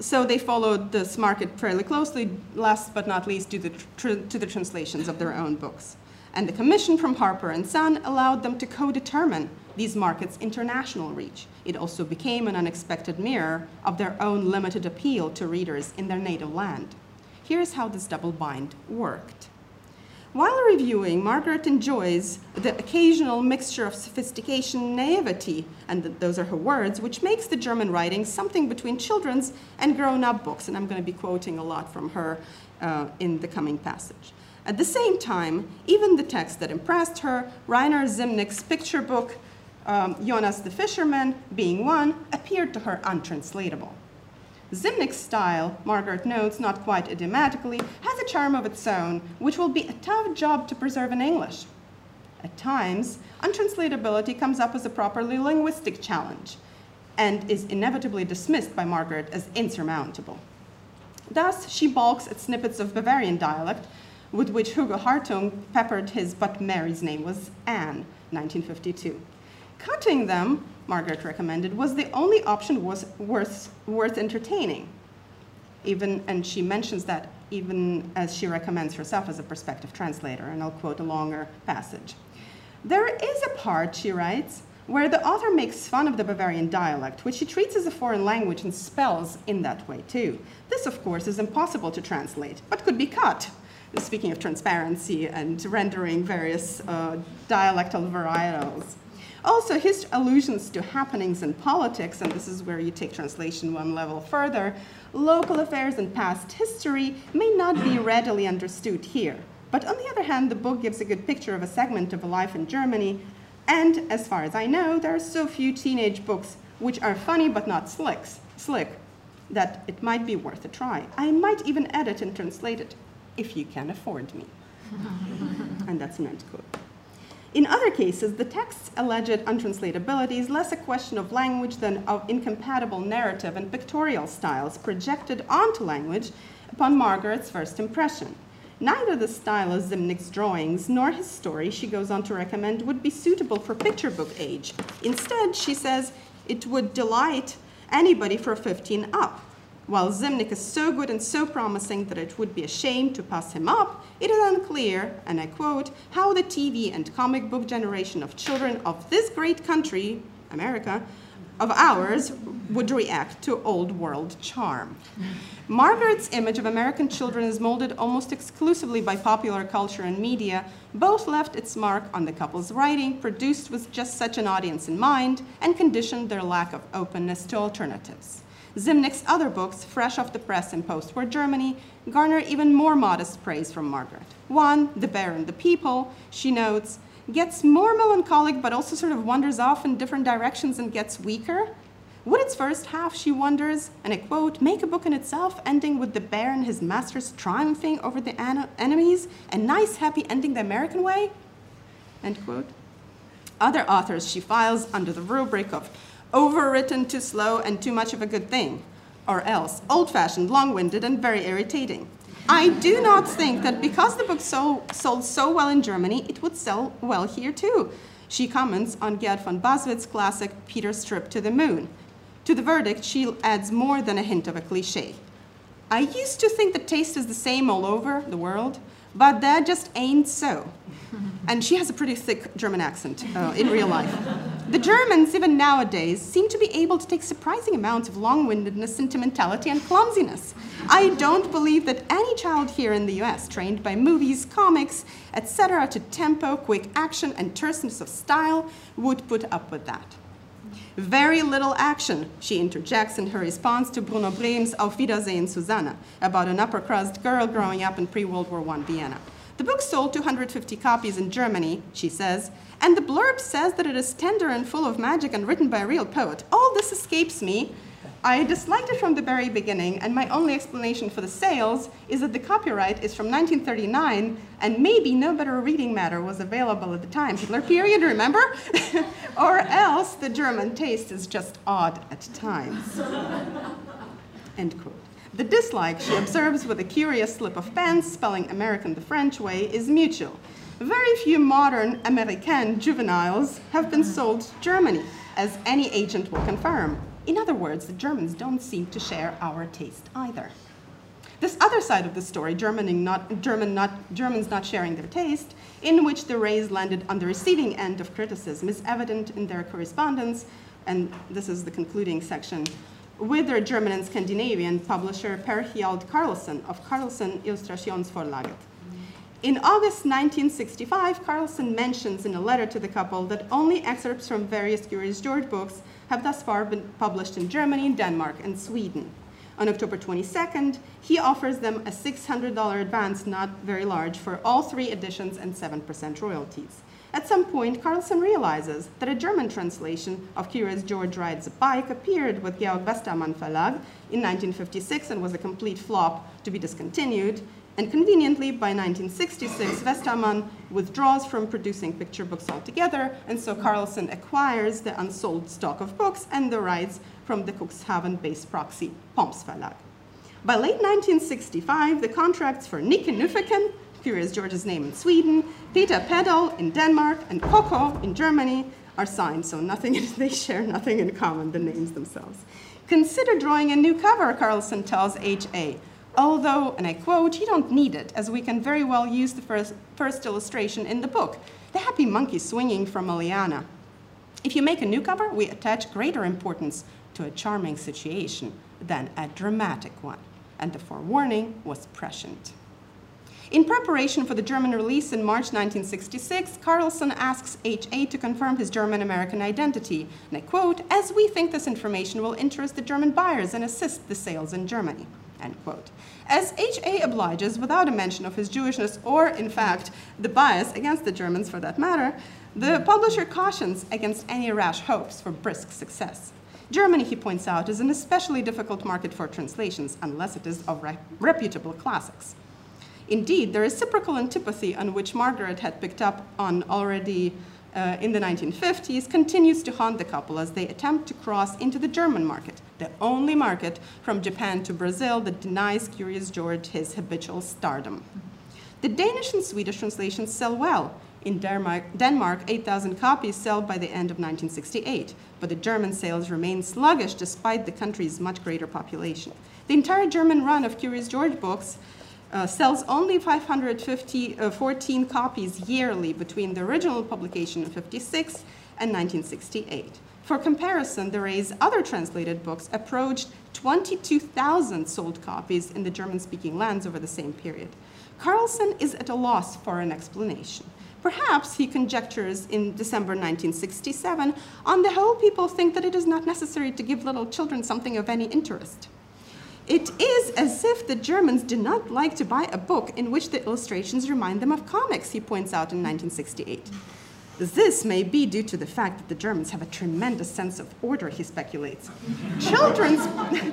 So they followed this market fairly closely, last but not least, to the, to the translations of their own books. And the commission from Harper and Son allowed them to co-determine these markets' international reach. It also became an unexpected mirror of their own limited appeal to readers in their native land. Here's how this double bind worked. While reviewing, Margaret enjoys the occasional mixture of sophistication and naivety, and those are her words, which makes the German writing something between children's and grown up books. And I'm going to be quoting a lot from her uh, in the coming passage. At the same time, even the text that impressed her, Rainer Zimnik's picture book, um, Jonas the Fisherman, being one, appeared to her untranslatable. Zimnik's style, Margaret notes not quite idiomatically, has a charm of its own, which will be a tough job to preserve in English. At times, untranslatability comes up as a properly linguistic challenge and is inevitably dismissed by Margaret as insurmountable. Thus, she balks at snippets of Bavarian dialect with which Hugo Hartung peppered his But Mary's Name Was Anne, 1952. Cutting them Margaret recommended, was the only option was worth, worth entertaining. Even, and she mentions that even as she recommends herself as a prospective translator, and I'll quote a longer passage. There is a part, she writes, where the author makes fun of the Bavarian dialect, which she treats as a foreign language and spells in that way too. This, of course, is impossible to translate, but could be cut. Speaking of transparency and rendering various uh, dialectal varietals. Also, his allusions to happenings in politics, and this is where you take translation one level further, local affairs and past history may not be readily understood here. But on the other hand, the book gives a good picture of a segment of a life in Germany, and as far as I know, there are so few teenage books which are funny but not slicks, slick that it might be worth a try. I might even edit and translate it if you can afford me. and that's an end quote. In other cases, the text's alleged untranslatability is less a question of language than of incompatible narrative and pictorial styles projected onto language upon Margaret's first impression. Neither the style of Zimnik's drawings nor his story, she goes on to recommend, would be suitable for picture book age. Instead, she says, it would delight anybody for 15 up. While Zimnik is so good and so promising that it would be a shame to pass him up, it is unclear, and I quote, how the TV and comic book generation of children of this great country, America, of ours would react to old world charm. Margaret's image of American children is molded almost exclusively by popular culture and media. Both left its mark on the couple's writing, produced with just such an audience in mind, and conditioned their lack of openness to alternatives. Zimnik's other books, fresh off the press in post war Germany, garner even more modest praise from Margaret. One, The Bear and the People, she notes, gets more melancholic but also sort of wanders off in different directions and gets weaker. Would its first half, she wonders, and I quote, make a book in itself, ending with the bear and his masters triumphing over the enemies, a nice, happy ending the American way? End quote. Other authors she files under the rubric of overwritten, too slow, and too much of a good thing, or else old fashioned, long winded, and very irritating. I do not think that because the book so, sold so well in Germany, it would sell well here too. She comments on Gerdt von Bassewitz's classic Peter's Trip to the Moon. To the verdict, she adds more than a hint of a cliche. I used to think that taste is the same all over the world, but that just ain't so. And she has a pretty thick German accent uh, in real life. The Germans, even nowadays, seem to be able to take surprising amounts of long windedness, sentimentality, and clumsiness. I don't believe that any child here in the US, trained by movies, comics, etc., to tempo, quick action, and terseness of style, would put up with that. Very little action, she interjects in her response to Bruno Brehm's Auf Wiedersehen, Susanna, about an upper crust girl growing up in pre World War I Vienna. The book sold 250 copies in Germany, she says, and the blurb says that it is tender and full of magic and written by a real poet. All this escapes me. I disliked it from the very beginning, and my only explanation for the sales is that the copyright is from 1939, and maybe no better reading matter was available at the time. Hitler period, remember? or else the German taste is just odd at times. End quote. The dislike she observes with a curious slip of pen spelling American the French way is mutual. Very few modern American juveniles have been sold to Germany, as any agent will confirm. In other words, the Germans don't seem to share our taste either. This other side of the story, German not, German not, Germans not sharing their taste, in which the Reys landed on the receiving end of criticism, is evident in their correspondence, and this is the concluding section with their German and Scandinavian publisher Per Hjalte Carlsen of Carlsen Illustrationsforlaget. In August 1965, Carlsen mentions in a letter to the couple that only excerpts from various Curious George books have thus far been published in Germany, Denmark, and Sweden. On October 22nd, he offers them a $600 advance, not very large, for all three editions and 7% royalties. At some point, Carlsen realizes that a German translation of Curious George Rides a Bike appeared with Georg Westermann Verlag in 1956 and was a complete flop to be discontinued. And conveniently, by 1966, Westermann withdraws from producing picture books altogether, and so Carlsen acquires the unsold stock of books and the rights from the Cuxhaven-based proxy Pomps Verlag. By late 1965, the contracts for Nicke Nyfiken, Curious George's name in Sweden, Peter Pedal in Denmark, and Coco in Germany are signed, so nothing they share nothing in common, the names themselves. Consider drawing a new cover, Carlsen tells H.A. Although, and I quote, you don't need it, as we can very well use the first, first illustration in the book, the happy monkey swinging from a. If you make a new cover, we attach greater importance to a charming situation than a dramatic one, and the forewarning was prescient. In preparation for the German release in March 1966, Carlsen asks HA to confirm his German American identity, and I quote, as we think this information will interest the German buyers and assist the sales in Germany. End quote. As H.A. obliges without a mention of his Jewishness or, in fact, the bias against the Germans for that matter, the publisher cautions against any rash hopes for brisk success. Germany, he points out, is an especially difficult market for translations unless it is of re reputable classics. Indeed, the reciprocal antipathy on which Margaret had picked up on already uh, in the 1950s continues to haunt the couple as they attempt to cross into the German market, the only market from Japan to Brazil that denies Curious George his habitual stardom. The Danish and Swedish translations sell well. In Denmark, Denmark 8,000 copies sell by the end of 1968, but the German sales remain sluggish despite the country's much greater population. The entire German run of Curious George books uh, sells only 514 uh, copies yearly between the original publication in 56 and 1968. For comparison, the Rey's other translated books approached 22,000 sold copies in the German-speaking lands over the same period. Carlsen is at a loss for an explanation. Perhaps, he conjectures in December 1967, on the whole, people think that it is not necessary to give little children something of any interest. It is as if the Germans do not like to buy a book in which the illustrations remind them of comics, he points out in 1968. This may be due to the fact that the Germans have a tremendous sense of order, he speculates. children's,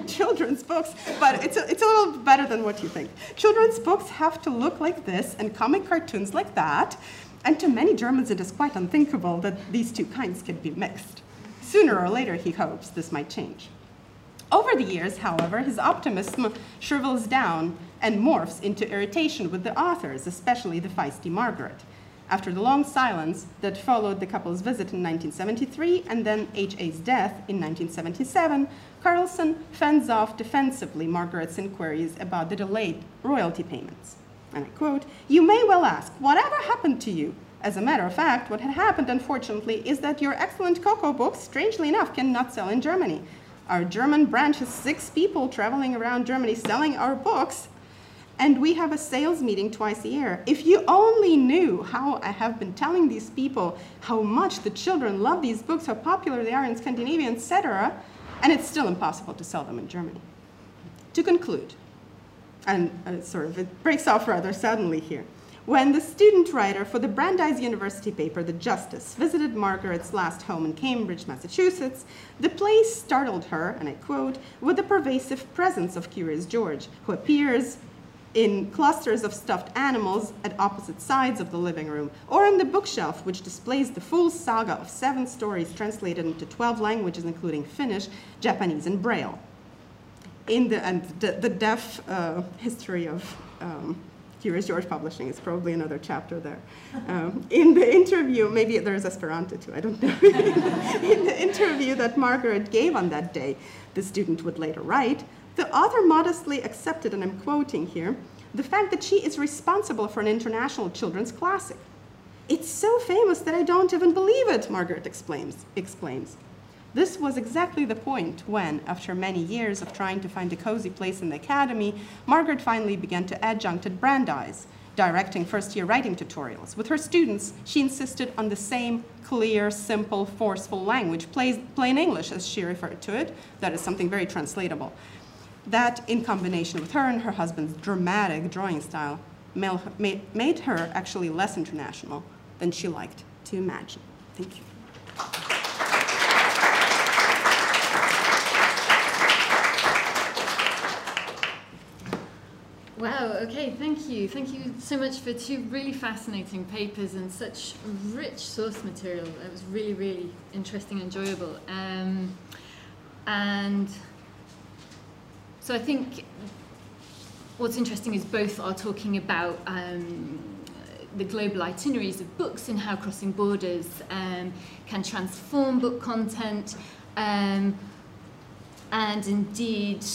children's books, but it's a, it's a little better than what you think. Children's books have to look like this and comic cartoons like that, and to many Germans it is quite unthinkable that these two kinds can be mixed. Sooner or later, he hopes, this might change. Over the years, however, his optimism shrivels down and morphs into irritation with the authors, especially the feisty Margaret. After the long silence that followed the couple's visit in 1973 and then H.A.'s death in 1977, Carlsen fends off defensively Margaret's inquiries about the delayed royalty payments. And I quote, You may well ask, whatever happened to you? As a matter of fact, what had happened, unfortunately, is that your excellent Coco books, strangely enough, cannot sell in Germany. Our German branch has six people traveling around Germany selling our books, and we have a sales meeting twice a year. If you only knew how I have been telling these people how much the children love these books, how popular they are in Scandinavia, etc., and it's still impossible to sell them in Germany. To conclude, and uh, sort of it breaks off rather suddenly here. When the student writer for the Brandeis University paper, The Justice, visited Margaret's last home in Cambridge, Massachusetts, the place startled her, and I quote, with the pervasive presence of Curious George, who appears in clusters of stuffed animals at opposite sides of the living room, or on the bookshelf, which displays the full saga of seven stories translated into 12 languages, including Finnish, Japanese, and Braille. In the, and the, the deaf uh, history of um, Curious George Publishing is probably another chapter there. Um, in the interview, maybe there's Esperanto too, I don't know. in the interview that Margaret gave on that day, the student would later write, the author modestly accepted, and I'm quoting here, the fact that she is responsible for an international children's classic. It's so famous that I don't even believe it, Margaret explains. exclaims. This was exactly the point when, after many years of trying to find a cozy place in the academy, Margaret finally began to adjunct at Brandeis, directing first-year writing tutorials. With her students, she insisted on the same clear, simple, forceful language, plain English as she referred to it, that is something very translatable. That, in combination with her and her husband's dramatic drawing style, made her actually less international than she liked to imagine. Thank you. Wow, okay, thank you. Thank you so much for two really fascinating papers and such rich source material. It was really, really interesting and enjoyable. Um, and so I think what's interesting is both are talking about um, the global itineraries of books and how crossing borders um, can transform book content um, and indeed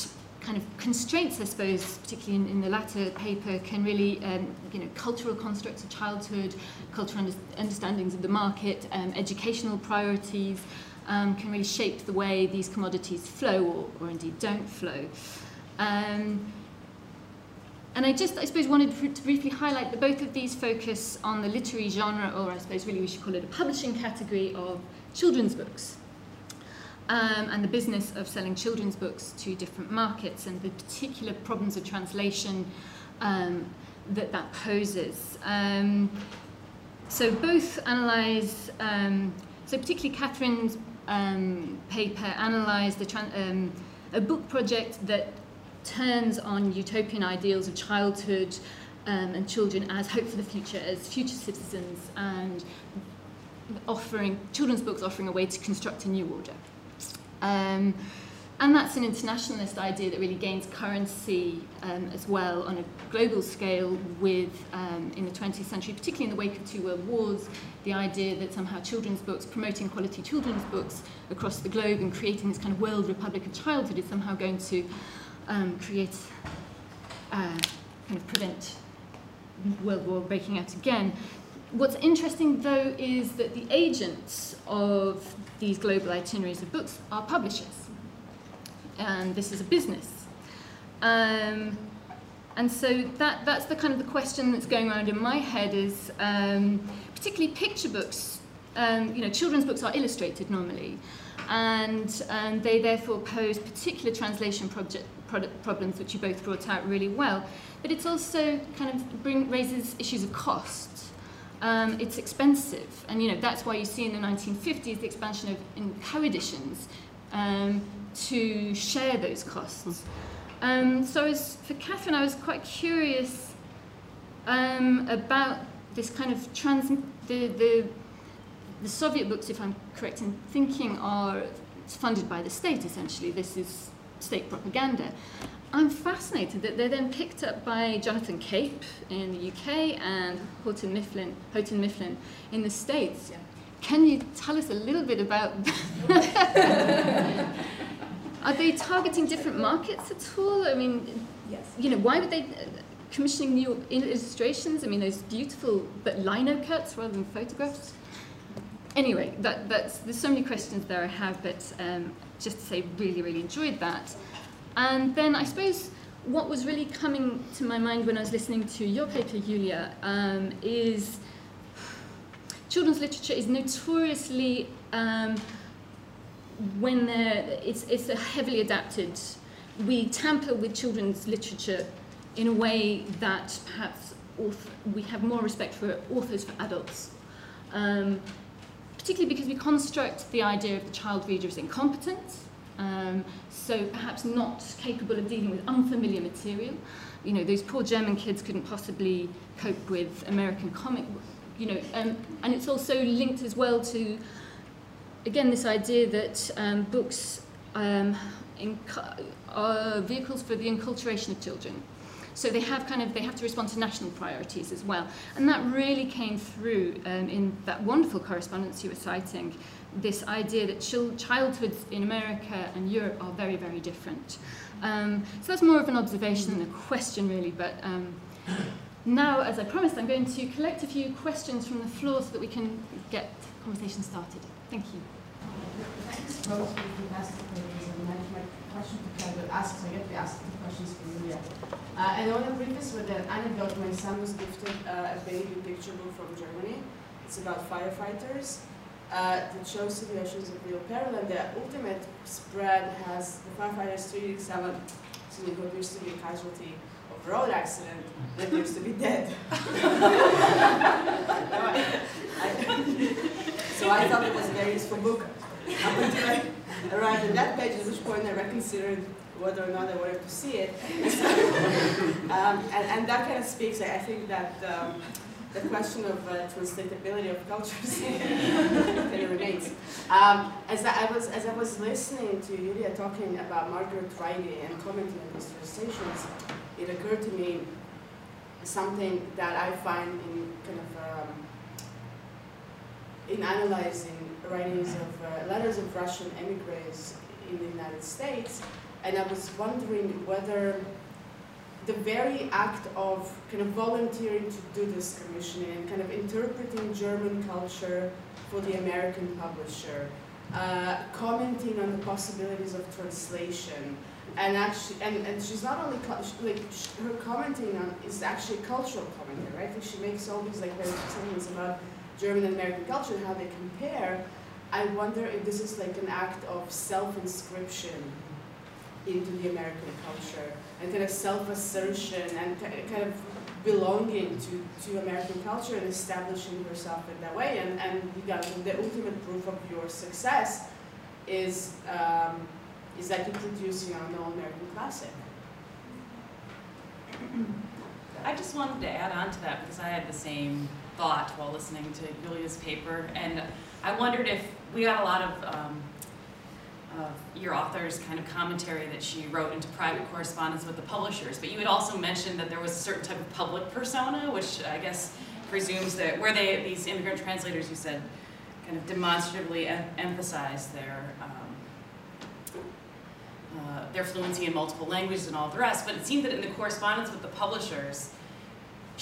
kind of constraints, I suppose, particularly in, in the latter paper, can really, um, you know, cultural constructs of childhood, cultural under understandings of the market, um, educational priorities, um, can really shape the way these commodities flow or, or indeed don't flow. Um, and I just, I suppose, wanted to briefly highlight that both of these focus on the literary genre, or I suppose really we should call it a publishing category of children's books. Um, and the business of selling children's books to different markets and the particular problems of translation um, that that poses. Um, so both analyse, um, so particularly Catherine's um, paper analysed um, a book project that turns on utopian ideals of childhood um, and children as hope for the future, as future citizens, and offering children's books offering a way to construct a new order. Um, and that's an internationalist idea that really gains currency um, as well on a global scale with, um, in the 20th century, particularly in the wake of two world wars, the idea that somehow children's books, promoting quality children's books across the globe and creating this kind of world republic of childhood is somehow going to um, create, uh, kind of prevent World War breaking out again. What's interesting, though, is that the agents of these global itineraries of books are publishers. And this is a business. Um, and so that, that's the kind of the question that's going around in my head is, um, particularly picture books, um, you know, children's books are illustrated normally, and um, they therefore pose particular translation project, problems which you both brought out really well. But it's also kind of bring, raises issues of cost. Um, it's expensive, and you know that's why you see in the 1950s the expansion of in co-editions um, to share those costs. Um, so for Catherine, I was quite curious um, about this kind of trans the, the the Soviet books, if I'm correct in thinking, are funded by the state essentially. This is state propaganda. I'm fascinated that they're then picked up by Jonathan Cape in the UK and Houghton Mifflin, Houghton Mifflin in the States. Yeah. Can you tell us a little bit about Are they targeting different markets at all? I mean, yes. you know, why would they commissioning new illustrations? I mean, those beautiful but lino cuts rather than photographs. Anyway, that, that's, there's so many questions there I have, but um, just to say, really, really enjoyed that. And then I suppose what was really coming to my mind when I was listening to your paper, Julia, um, is children's literature is notoriously um, when it's, it's heavily adapted. We tamper with children's literature in a way that perhaps author, we have more respect for authors for adults. Um, particularly because we construct the idea of the child reader as incompetent, um, so perhaps not capable of dealing with unfamiliar material. You know, those poor German kids couldn't possibly cope with American comic, you know, um, and it's also linked as well to, again, this idea that um, books um, are vehicles for the enculturation of children. So they have kind of they have to respond to national priorities as well, and that really came through um, in that wonderful correspondence you were citing. This idea that chil- childhoods in America and Europe are very very different. Um, so that's more of an observation than a question really, but. Um, now, as I promised, I'm going to collect a few questions from the floor so that we can get conversation started. Thank you. Thanks both for thing and my question to ask, so I get to ask questions from Julia. Uh, and I want to preface with an anecdote. My son was gifted uh, a baby picture book from Germany. It's about firefighters uh, that shows situations of real peril, and the ultimate spread has the firefighters treating someone who appears to be a casualty of road accident that appears to be dead. so I thought it was a very useful book. I arrived at that page, at which point I reconsidered whether or not I wanted to see it. um, and, and, that kind of speaks, I think that um, the question of uh, translatability of cultures kind of remains. Um, as, I was, as I was listening to Julia talking about Margaret Riley and commenting on these translations, it occurred to me something that I find in kind of um, in analyzing writings of uh, letters of Russian emigres in the United States and I was wondering whether the very act of kind of volunteering to do this commissioning and kind of interpreting German culture for the American publisher, uh, commenting on the possibilities of translation, and actually, and, and she's not only like her commenting on is actually cultural commentary, right? Like she makes all these like very statements about German and American culture and how they compare. I wonder if this is like an act of self-inscription into the American culture and kind of self-assertion and kind of belonging to, to American culture and establishing yourself in that way. And, and you got the ultimate proof of your success is, um, is that you produce you know, an all-American classic. I just wanted to add on to that because I had the same thought while listening to Julia's paper. And I wondered if we got a lot of um, your author's kind of commentary that she wrote into private correspondence with the publishers, but you had also mentioned that there was a certain type of public persona, which I guess presumes that where they these immigrant translators, you said, kind of demonstratively em emphasize their um, uh, their fluency in multiple languages and all the rest. But it seemed that in the correspondence with the publishers,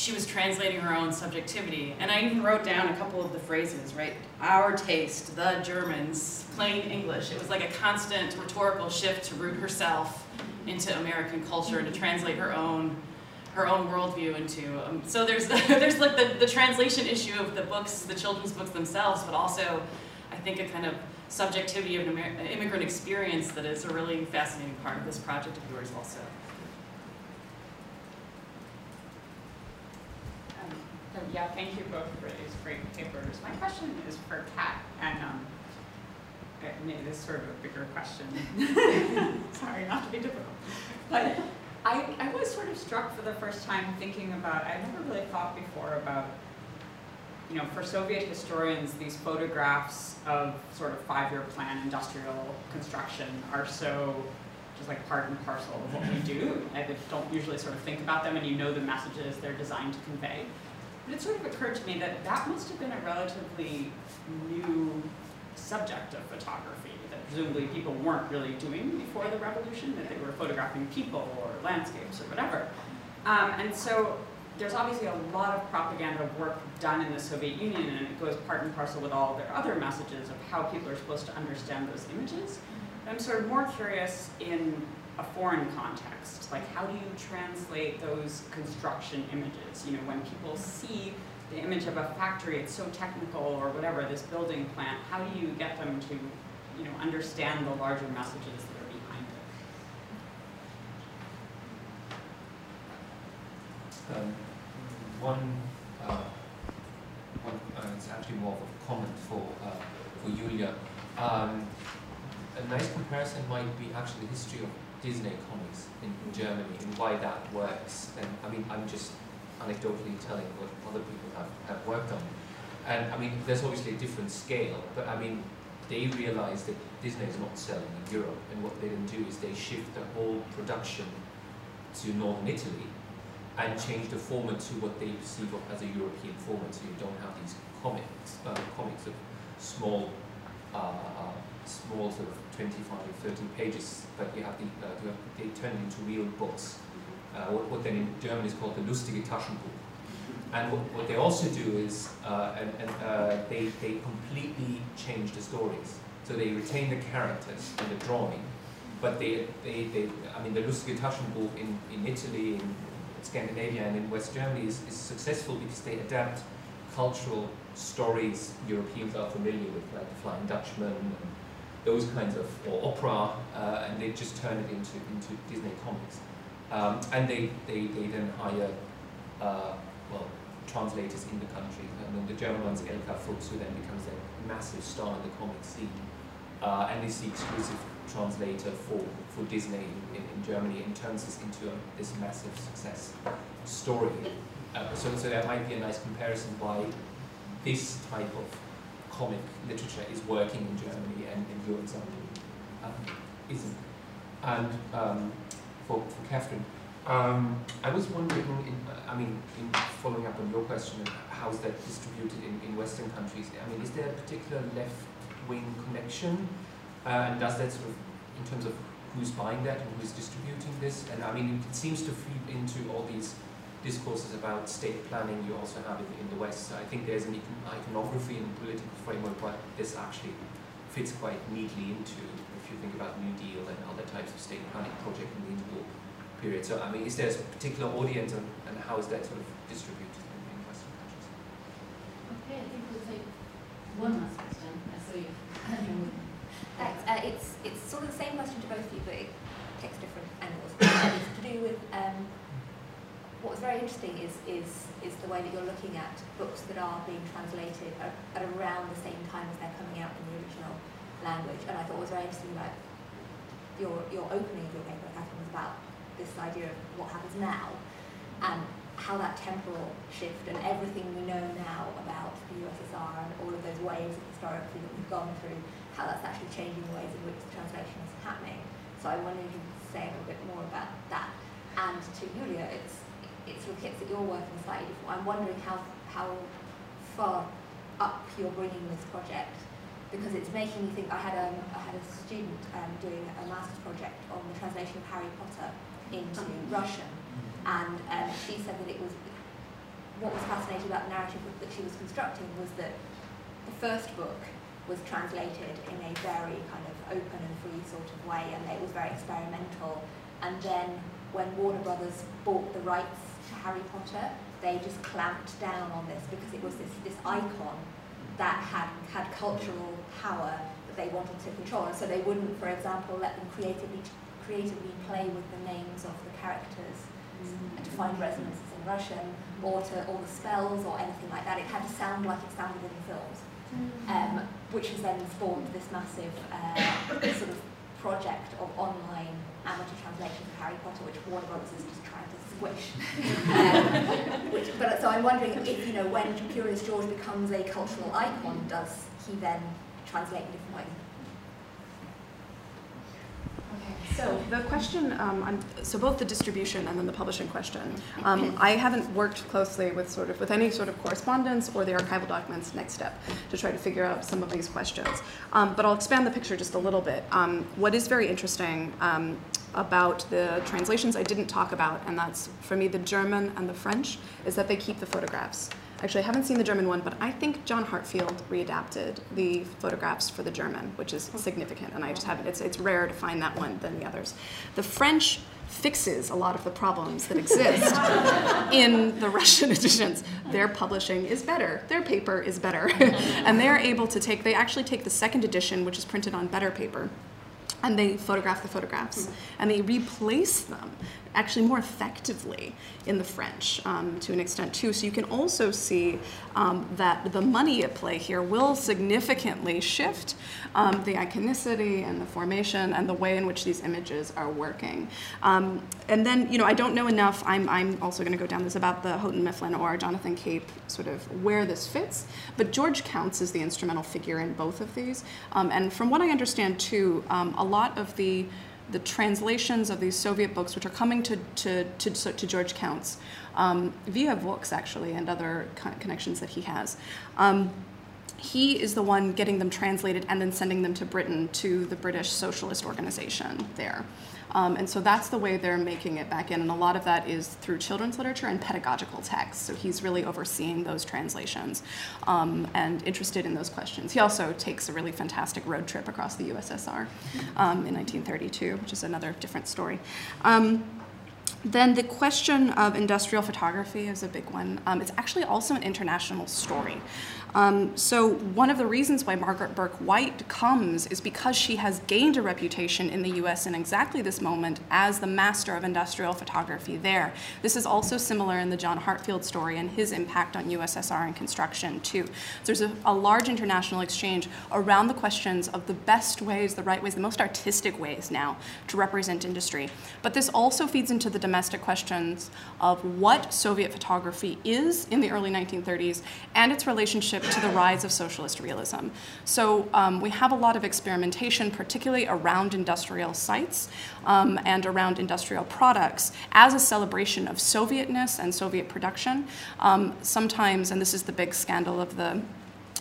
she was translating her own subjectivity. And I even wrote down a couple of the phrases, right? Our taste, the Germans, plain English. It was like a constant rhetorical shift to root herself into American culture to translate her own her own worldview into. Um, so there's the, there's like the, the translation issue of the books, the children's books themselves, but also I think a kind of subjectivity of an Amer immigrant experience that is a really fascinating part of this project of yours also. So yeah, thank you both for these great papers. My question is for Kat, and um, maybe this is sort of a bigger question. Sorry, not to be difficult. But I, I was sort of struck for the first time thinking about, I never really thought before about, you know, for Soviet historians, these photographs of sort of five-year plan industrial construction are so just like part and parcel of what we do. I don't usually sort of think about them and you know the messages they're designed to convey. But it sort of occurred to me that that must have been a relatively new subject of photography that presumably people weren't really doing before the revolution, that they were photographing people or landscapes or whatever. Um, and so there's obviously a lot of propaganda work done in the Soviet Union, and it goes part and parcel with all their other messages of how people are supposed to understand those images. I'm sort of more curious in a foreign context? Like how do you translate those construction images? You know, when people see the image of a factory, it's so technical or whatever, this building plant, how do you get them to, you know, understand the larger messages that are behind it? Um, one, uh, one uh, it's actually more of a comment for, uh, for Julia. Um, a nice comparison might be actually the history of Disney comics in, in Germany and why that works. And I mean, I'm just anecdotally telling what other people have, have worked on. And I mean, there's obviously a different scale, but I mean, they realized that Disney is not selling in Europe, and what they then do is they shift the whole production to northern Italy and change the format to what they perceive as a European format, so you don't have these comics, uh, comics of small uh, uh, small sort of 25, 30 pages, but you have the, uh, have, they turn into real books. Uh, what, what, then in German is called the lustige Taschenbuch. And what, what they also do is, uh, and, and uh, they, they completely change the stories. So they retain the characters and the drawing, but they, they, they I mean, the lustige Taschenbuch in, in Italy, in Scandinavia, and in West Germany is, is successful because they adapt cultural stories Europeans are familiar with, like the Flying Dutchman, those kinds of, or opera, uh, and they just turn it into, into Disney comics. Um, and they, they, they then hire, uh, well, translators in the country. And then the German one's Erika Fuchs, who then becomes a massive star in the comic scene. Uh, and is the exclusive translator for, for Disney in, in, Germany and turns this into a, this massive success story. Uh, so, so that might be a nice comparison why this type of comic literature is working in Germany and in your example um, isn't. And um, for, for Catherine, um, I was wondering, in, I mean, in following up on your question, how is that distributed in, in Western countries? I mean, is there a particular left-wing connection? Uh, and does that sort of, in terms of who's buying that and who's distributing this. And I mean, it seems to feed into all these discourses about state planning you also have it in the West. So I think there's an iconography and political framework but this actually fits quite neatly into if you think about New Deal and other types of state planning project in the interval period. So I mean, is there a particular audience and, and how is that sort of distributed in Western countries? Okay, I think we'll take one last question. I saw you. Thanks. Uh, it's it's sort of the same question to both of you, but it takes different angles. it's to do with um, what was very interesting is, is, is the way that you're looking at books that are being translated at, at around the same time as they're coming out in the original language. And I thought what was very interesting about your, your opening of your paper, Catherine, was about this idea of what happens now and how that temporal shift and everything we know now about the USSR and all of those waves of historically that we've gone through, how that's actually changing the ways in which the translation is happening. So I wonder if you say a little bit more about that. And to Julia, it's it's your kits that you're working slightly different. I'm wondering how, how far up you're bringing this project because it's making me think. I had a, I had a student um, doing a master's project on the translation of Harry Potter into Russian, and um, she said that it was what was fascinating about the narrative that she was constructing was that the first book was translated in a very kind of open and free sort of way, and it was very experimental. And then when Warner Brothers bought the rights Harry Potter, they just clamped down on this because it was this, this icon that had, had cultural power that they wanted to control. And so they wouldn't, for example, let them creatively, creatively play with the names of the characters mm. and to find resonances in Russian or to all the spells or anything like that. It had to sound like it sounded in the films, mm. um, which has then formed this massive uh, sort of project of online amateur translations of Harry Potter, which Warner Brothers is just to wish. um, which, but so I'm wondering if you know when Curious George becomes a cultural icon, does he then translate in different ways? Okay, so the question, um, so both the distribution and then the publishing question. Um, I haven't worked closely with sort of with any sort of correspondence or the archival documents next step to try to figure out some of these questions. Um, but I'll expand the picture just a little bit. Um, what is very interesting um, about the translations I didn't talk about, and that's for me the German and the French, is that they keep the photographs. Actually, I haven't seen the German one, but I think John Heartfield readapted the photographs for the German, which is significant, and I just haven't. It's, it's rare to find that one than the others. The French fixes a lot of the problems that exist in the Russian editions. Their publishing is better, their paper is better, and they're able to take, they actually take the second edition, which is printed on better paper, and they photograph the photographs mm-hmm. and they replace them actually more effectively in the French um, to an extent too. So you can also see um, that the money at play here will significantly shift um, the iconicity and the formation and the way in which these images are working. Um, and then, you know, I don't know enough, I'm, I'm also going to go down this about the Houghton Mifflin or Jonathan Cape, sort of where this fits, but George Counts is the instrumental figure in both of these. Um, and from what I understand too, um, a lot of the the translations of these Soviet books, which are coming to, to, to, to George Counts um, via VOKS, actually, and other connections that he has. Um, he is the one getting them translated and then sending them to Britain to the British Socialist Organization there. Um, and so that's the way they're making it back in. And a lot of that is through children's literature and pedagogical texts. So he's really overseeing those translations um, and interested in those questions. He also takes a really fantastic road trip across the USSR um, in 1932, which is another different story. Um, then the question of industrial photography is a big one. Um, it's actually also an international story. Um, so one of the reasons why Margaret Bourke-White comes is because she has gained a reputation in the U.S. in exactly this moment as the master of industrial photography there. This is also similar in the John Heartfield story and his impact on USSR in Construction too. So there's a, a large international exchange around the questions of the best ways, the right ways, the most artistic ways now to represent industry. But this also feeds into the domestic questions of what Soviet photography is in the early 1930s and its relationship to the rise of socialist realism. So um, we have a lot of experimentation, particularly around industrial sites um, and around industrial products as a celebration of Sovietness and Soviet production. Um, sometimes, and this is the big scandal of the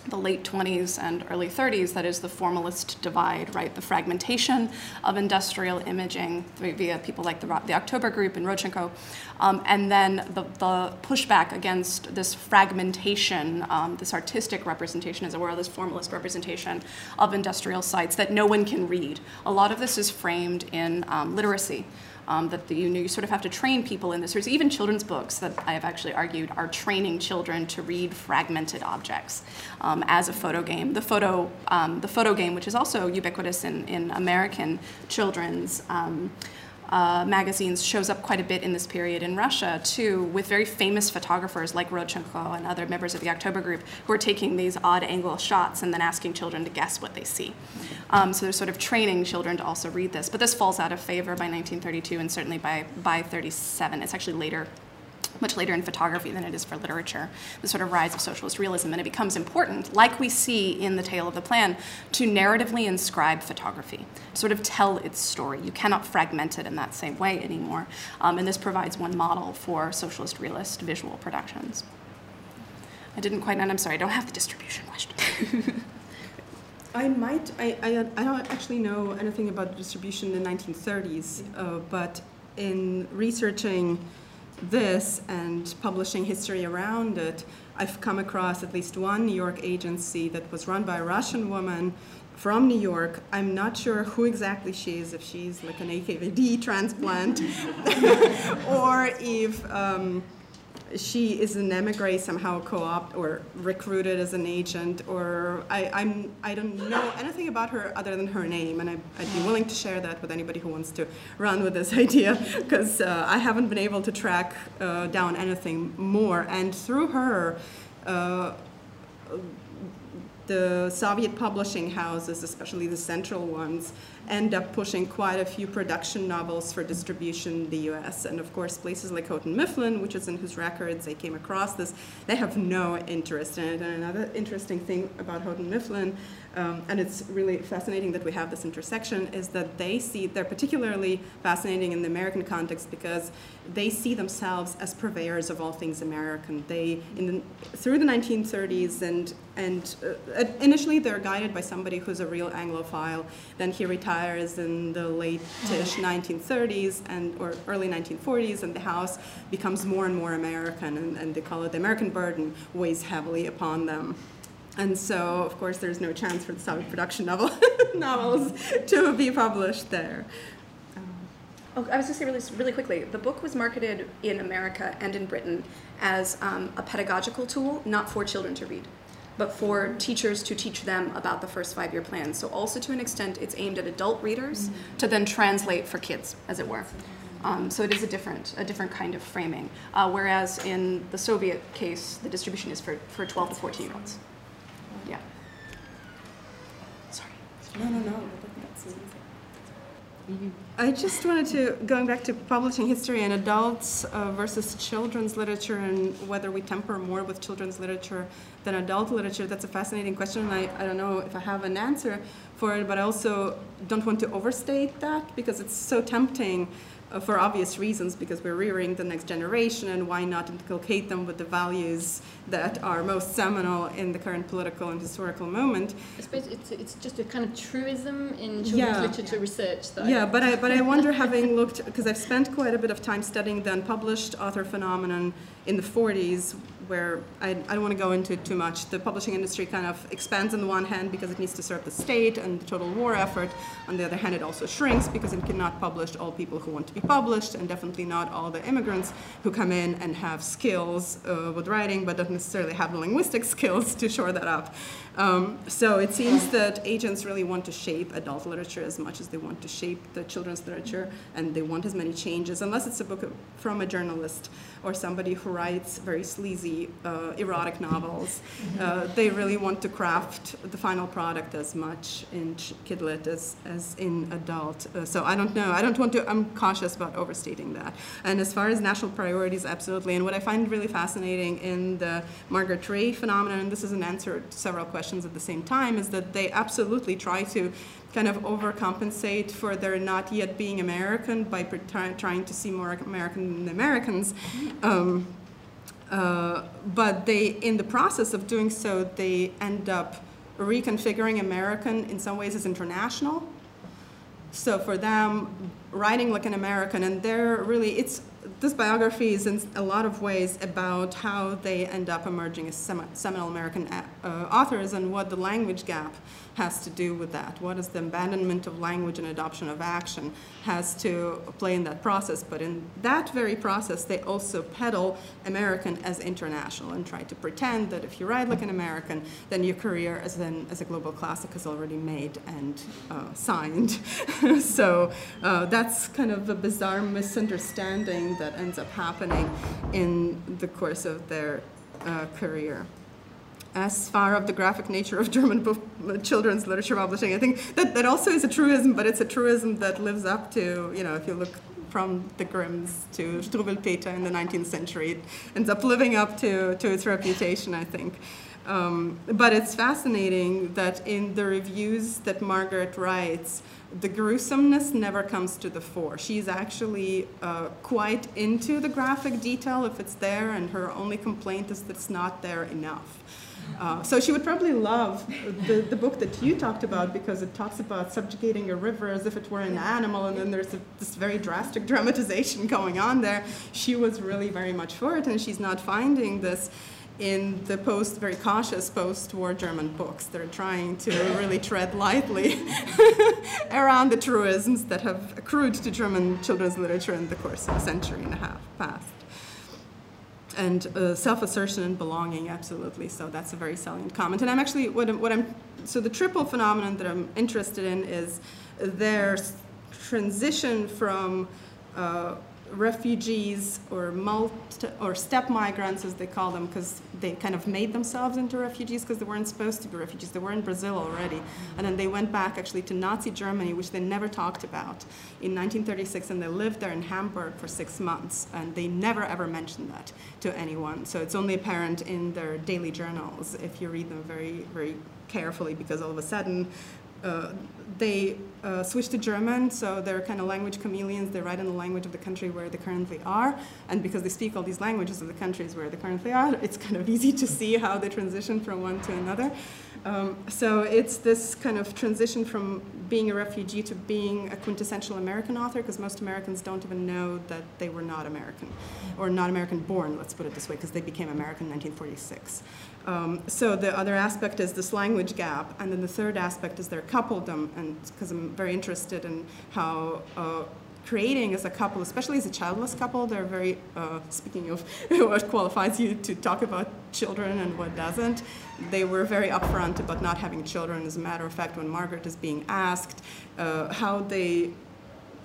the late 20s and early 30s, that is the formalist divide, right? The fragmentation of industrial imaging via people like the, the October Group and Rodchenko, um, and then the, the, pushback against this fragmentation, um, this artistic representation, as it were, this formalist representation of industrial sites that no one can read. A lot of this is framed in um, literacy um, that the, you know you sort of have to train people in this. There's even children's books that I have actually argued are training children to read fragmented objects um, as a photo game. The photo um, the photo game, which is also ubiquitous in in American children's. Uh, magazines shows up quite a bit in this period in Russia too, with very famous photographers like Rodchenko and other members of the October Group who are taking these odd angle shots and then asking children to guess what they see. Um, so they're sort of training children to also read this. But this falls out of favor by 1932 and certainly by, by 37. It's actually later much later in photography than it is for literature, the sort of rise of socialist realism. And it becomes important, like we see in The Tale of the Plan, to narratively inscribe photography, sort of tell its story. You cannot fragment it in that same way anymore. Um, and this provides one model for socialist realist visual productions. I didn't quite, and I'm sorry, I don't have the distribution question. I might, I, I, I, don't actually know anything about distribution in the 1930s, uh, but in researching this and publishing history around it, I've come across at least one New York agency that was run by a Russian woman from New York. I'm not sure who exactly she is, if she's like an NKVD transplant or if. Um, she is an emigre somehow co-opt or recruited as an agent or I, I'm, I don't know anything about her other than her name and I, would be willing to share that with anybody who wants to run with this idea because uh, I haven't been able to track uh, down anything more. And through her uh, the Soviet publishing houses, especially the central ones, end up pushing quite a few production novels for distribution in the US. And of course, places like Houghton Mifflin, which is in whose records they came across this, they have no interest in it. And another interesting thing about Houghton Mifflin, um, and it's really fascinating that we have this intersection, is that they see, they're particularly fascinating in the American context because they see themselves as purveyors of all things American. They, the, through the 1930s, and, and uh, initially they're guided by somebody who's a real Anglophile. Then he retires retires in the late-ish 1930s and or early 1940s, and the house becomes more and more American, and, and they call it the American burden weighs heavily upon them. And so, of course, there's no chance for the Soviet production novel novels to be published there. Oh, I was going to say really, really quickly. The book was marketed in America and in Britain as um, a pedagogical tool, not for children to read but for teachers to teach them about the first five year plan. So, also to an extent, it's aimed at adult readers mm-hmm. to then translate for kids, as it were. Um, so it is a different, a different kind of framing. Uh, whereas in the Soviet case, the distribution is for, for 12 to 14 year olds. Yeah. Sorry. No, no, no. I just wanted to, going back to publishing history and adults uh, versus children's literature and whether we temper more with children's literature than adult literature, that's a fascinating question. And I, I don't know if I have an answer for it, but I also don't want to overstate that because it's so tempting Uh, for obvious reasons because we're rearing the next generation and why not inculcate them with the values that are most seminal in the current political and historical moment. I suppose it's, it's just a kind of truism in children's yeah. literature yeah. research. That yeah, but I, but I wonder having looked, because I've spent quite a bit of time studying the unpublished author phenomenon in the 40s where I, I don't want to go into too much. The publishing industry kind of expands on the one hand because it needs to serve the state and the total war effort. On the other hand, it also shrinks because it cannot publish all people who want to be published, and definitely not all the immigrants who come in and have skills uh, with writing, but don't necessarily have the linguistic skills to shore that up. Um, so it seems that agents really want to shape adult literature as much as they want to shape the children's literature, and they want as many changes, unless it's a book from a journalist or somebody who writes very sleazy uh, erotic novels. Uh, they really want to craft the final product as much in kidlit as, as in adult. Uh, so I don't know. I don't want to, I'm cautious about overstating that. And as far as national priorities, absolutely. And what I find really fascinating in the Margaret Rey phenomenon, and this is an answer to several questions at the same time, is that they absolutely try to kind of overcompensate for their not yet being American by trying to see more American than Americans. Um, Uh, but they, in the process of doing so, they end up reconfiguring American in some ways as international. So for them, writing like an American, and they're really, it's this biography is in a lot of ways about how they end up emerging as seminal American uh, authors and what the language gap has to do with that. What is the abandonment of language and adoption of action has to play in that process. But in that very process, they also peddle American as international and try to pretend that if you write like an American, then your career as, an, as a global classic is already made and uh, signed. so uh, that's kind of a bizarre misunderstanding that ends up happening in the course of their uh, career as far of the graphic nature of German book, children's literature publishing. I think that, that also is a truism, but it's a truism that lives up to, you know, if you look from the Grimms to Struwwelpeter in the 19th century, it ends up living up to, to its reputation, I think. Um, but it's fascinating that in the reviews that Margaret writes, the gruesomeness never comes to the fore. She's actually uh, quite into the graphic detail if it's there, and her only complaint is that it's not there enough. Uh, so she would probably love the, the book that you talked about because it talks about subjugating a river as if it were an animal, and then there's a, this very drastic dramatization going on there. She was really very much for it, and she's not finding this in the post, very cautious post-war German books. They're trying to really tread lightly around the truisms that have accrued to German children's literature in the course of a century and a half past and uh, self-assertion and belonging, absolutely. So that's a very salient comment. And I'm actually what I'm, what I'm so the triple phenomenon that I'm interested in is their transition from uh, refugees or multi, or step migrants as they call them because they kind of made themselves into refugees because they weren't supposed to be refugees. They were in brazil already. And then they went back actually to nazi germany which they never talked about in 1936 and they lived there in hamburg for six months and they never ever mentioned that to anyone. So it's only apparent in their daily journals if you read them very very carefully because all of a sudden they uh, switch to German, so they're kind of language chameleons. They write in the language of the country where they currently are, and because they speak all these languages of the countries where they currently are, it's kind of easy to see how they transition from one to another. Um, so it's this kind of transition from being a refugee to being a quintessential American author, because most Americans don't even know that they were not American, or not American born, let's put it this way, because they became American in 1946. Um, so the other aspect is this language gap, and then the third aspect is their coupledom, and because I'm very interested in how uh, creating as a couple, especially as a childless couple, they're very, uh, speaking of what qualifies you to talk about children and what doesn't, they were very upfront about not having children. As a matter of fact, when Margaret is being asked uh, how they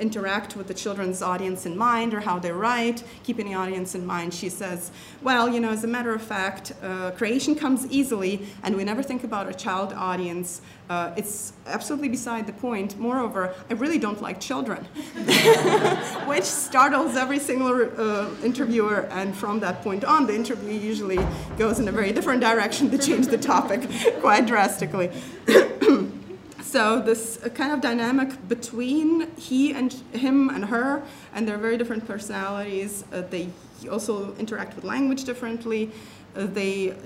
interact with the children's audience in mind or how they write, keeping the audience in mind. She says, well, you know, as a matter of fact, uh, creation comes easily and we never think about a child audience. Uh, it's absolutely beside the point. Moreover, I really don't like children, which startles every single uh, interviewer. And from that point on, the interview usually goes in a very different direction to change the topic quite drastically. So this kind of dynamic between he and him and her, and their very different personalities. Uh, they also interact with language differently. Uh, they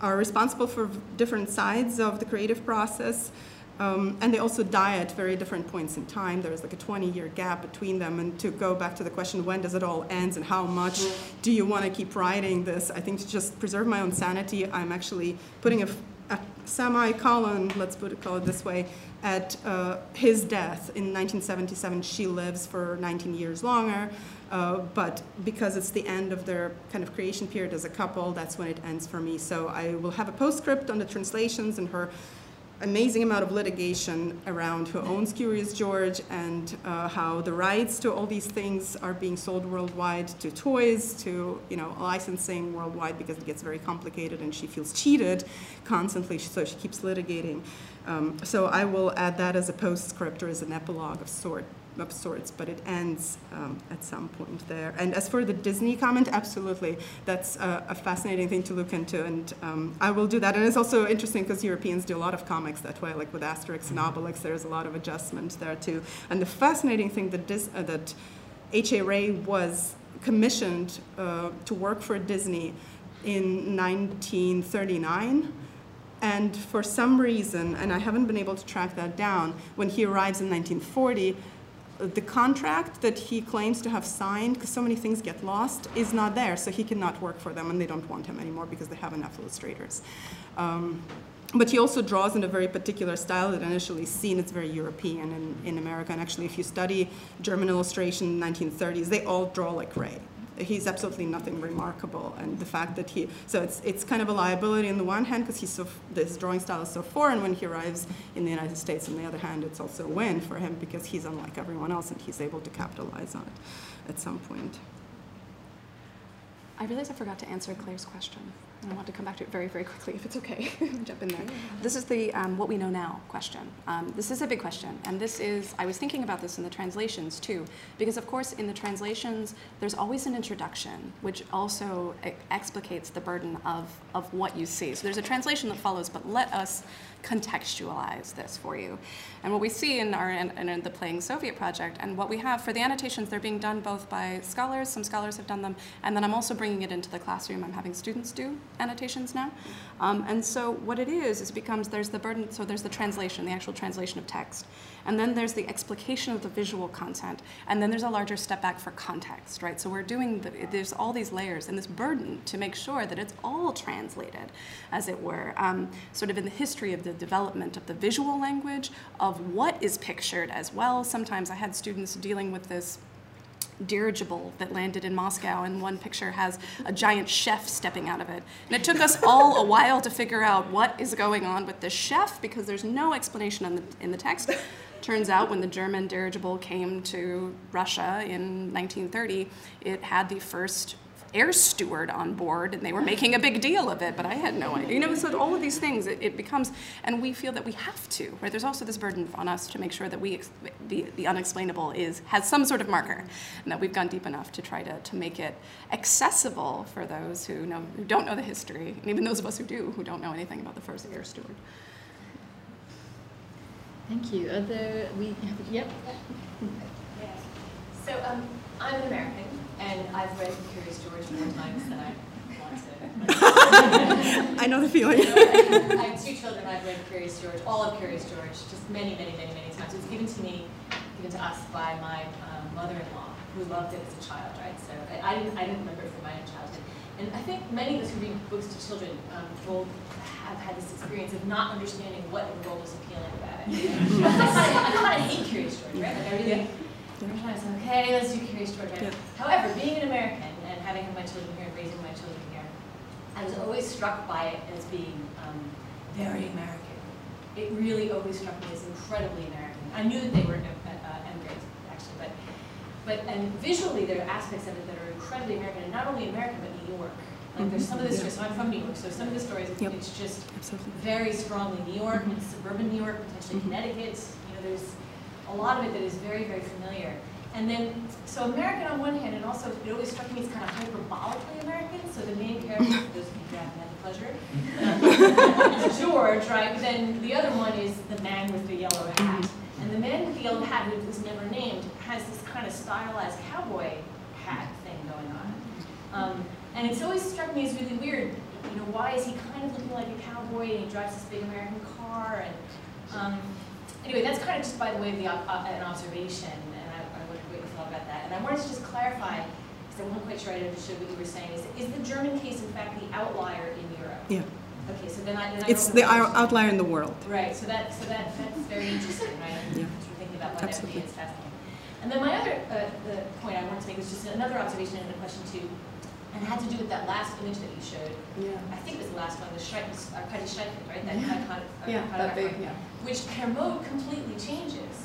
are responsible for different sides of the creative process. Um, and they also die at very different points in time. There's like a 20 year gap between them. And to go back to the question, when does it all end and how much do you want to keep writing this? I think to just preserve my own sanity, I'm actually putting a a semi-colon, let's put it, call it this way, at uh, his death in 1977. She lives for 19 years longer, uh, but because it's the end of their kind of creation period as a couple, that's when it ends for me. So I will have a postscript on the translations and her amazing amount of litigation around who owns Curious George and uh, how the rights to all these things are being sold worldwide to toys, to you know licensing worldwide because it gets very complicated and she feels cheated constantly, so she keeps litigating. Um, so I will add that as a postscript or as an epilogue of sort of sorts, but it ends um, at some point there. And as for the Disney comment, absolutely, that's a, a fascinating thing to look into, and um, I will do that. And it's also interesting because Europeans do a lot of comics that way, like with Asterix and Obelix, there's a lot of adjustment there too. And the fascinating thing that, Dis- uh, that H.A. Rey was commissioned uh, to work for Disney in 1939. And for some reason, and I haven't been able to track that down, when he arrives in 1940, uh, the contract that he claims to have signed, because so many things get lost, is not there. So he cannot work for them, and they don't want him anymore because they have enough illustrators. Um, but he also draws in a very particular style that initially seen it's very European in, in America. And actually, if you study German illustration in the 1930s, they all draw like Rey. He's absolutely nothing remarkable, and the fact that he so it's it's kind of a liability on the one hand because he's so this drawing style is so foreign when he arrives in the United States. On the other hand, it's also a win for him because he's unlike everyone else and he's able to capitalize on it at some point. I realize I forgot to answer Claire's question. And I want to come back to it very, very quickly, if it's okay. Jump in there. This is the um, what we know now question. Um, this is a big question. And this is, I was thinking about this in the translations too, because of course in the translations, there's always an introduction, which also explicates the burden of, of what you see. So there's a translation that follows, but let us contextualize this for you. And what we see in our in, in the Playing Soviet project, and what we have for the annotations, they're being done both by scholars, some scholars have done them, and then I'm also bringing it into the classroom. I'm having students do annotations now. Um, and so what it is, is it becomes, there's the burden, so there's the translation, the actual translation of text. And then there's the explication of the visual content. And then there's a larger step back for context, right? So we're doing, the, there's all these layers and this burden to make sure that it's all translated, as it were, um, sort of in the history of the development of the visual language, of what is pictured as well. Sometimes I had students dealing with this dirigible that landed in Moscow, and one picture has a giant chef stepping out of it. And it took us all a while to figure out what is going on with the chef because there's no explanation in the, in the text. Turns out when the German dirigible came to Russia in 1930, it had the first air steward on board and they were making a big deal of it but i had no idea. You know so all of these things it, it becomes and we feel that we have to right? There's also this burden on us to make sure that we the, the unexplainable is has some sort of marker and that we've gone deep enough to try to, to make it accessible for those who know who don't know the history and even those of us who do who don't know anything about the first air steward Thank you. Are there, we, yep. Yes. So um, I'm an American, and I've read Curious George more times than I want to. I know the feeling. I have two children. I've read Curious George, all of Curious George, just many, many, many, many times. It was given to me, given to us by my um, mother-in-law, who loved it as a child, right? So I, I, didn't, I didn't remember it from my own childhood. And I think many of us who read books to children um, will have had this experience of not understanding what in the world was appealing about it. I kind of hate Curious George, right? Like I really, yeah. every time I say, okay, let's do Curious George. Right? Yeah. However, being an American and having my children here and raising my children here, I was always struck by it as being um, very American. It really always struck me as incredibly American. I knew that they were uh, immigrants, actually, but but and visually there are aspects of it that are incredibly American, and not only American but New York. Like there's some of the stories, so I'm from New York, so some of the stories, yep. it's just Absolutely. very strongly New York, mm -hmm. suburban New York, potentially mm -hmm. Connecticut. You know, there's a lot of it that is very, very familiar. And then, so American on one hand, and also it always struck me as kind of hyperbolically American. So the main character, for those of you who haven't had the pleasure, is George, right? But then the other one is the man with the yellow hat. Mm-hmm. And the man with the yellow hat, who was never named, has this kind of stylized cowboy hat thing going on. Um, and it's always struck me as really weird. You know, why is he kind of looking like a cowboy and he drives this big American car? And um, anyway, that's kind of just by the way of the, uh, an observation, and I, I wondered what you thought about that. And I wanted to just clarify, because I wasn't quite sure I understood what you were saying, is, is the German case in fact the outlier in Europe? Yeah. Okay, so then I, then I it's the outlier in the world. Right. So that so that that's very interesting, right? Yeah. thinking about what Absolutely. is fascinating. And then my other uh, the point I wanted to make was just another observation and a question too and it had to do with that last image that you showed. Yeah. I think it was the last one, the Schreik, Arkady Schreikman, right? That yeah. iconic uh, yeah, that big, yeah. Which Kermode completely changes,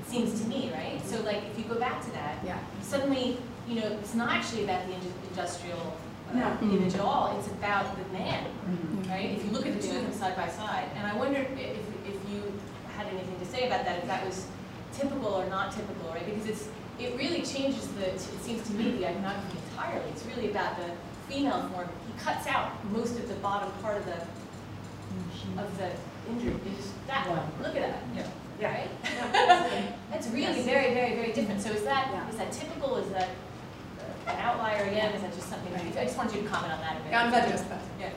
it seems to me, right? So like if you go back to that, yeah. suddenly, you know, it's not actually about the industrial uh, no. image at all, it's about the man, mm -hmm. right? If you look at the two of them side by side. And I wondered if, if you had anything to say about that, if that was typical or not typical, right? Because it's it really changes the, it seems to me, the iconography entirely. It's really about the female form. He cuts out most of the bottom part of the of the injury. It's that one. Look at that. Yeah. Yeah. Right? That's really yes. very, very, very different. So is that yeah. is that typical? Is that an outlier again? Is that just something, I just wanted you to comment on that a bit. Yeah, I'm glad you asked that. Yeah.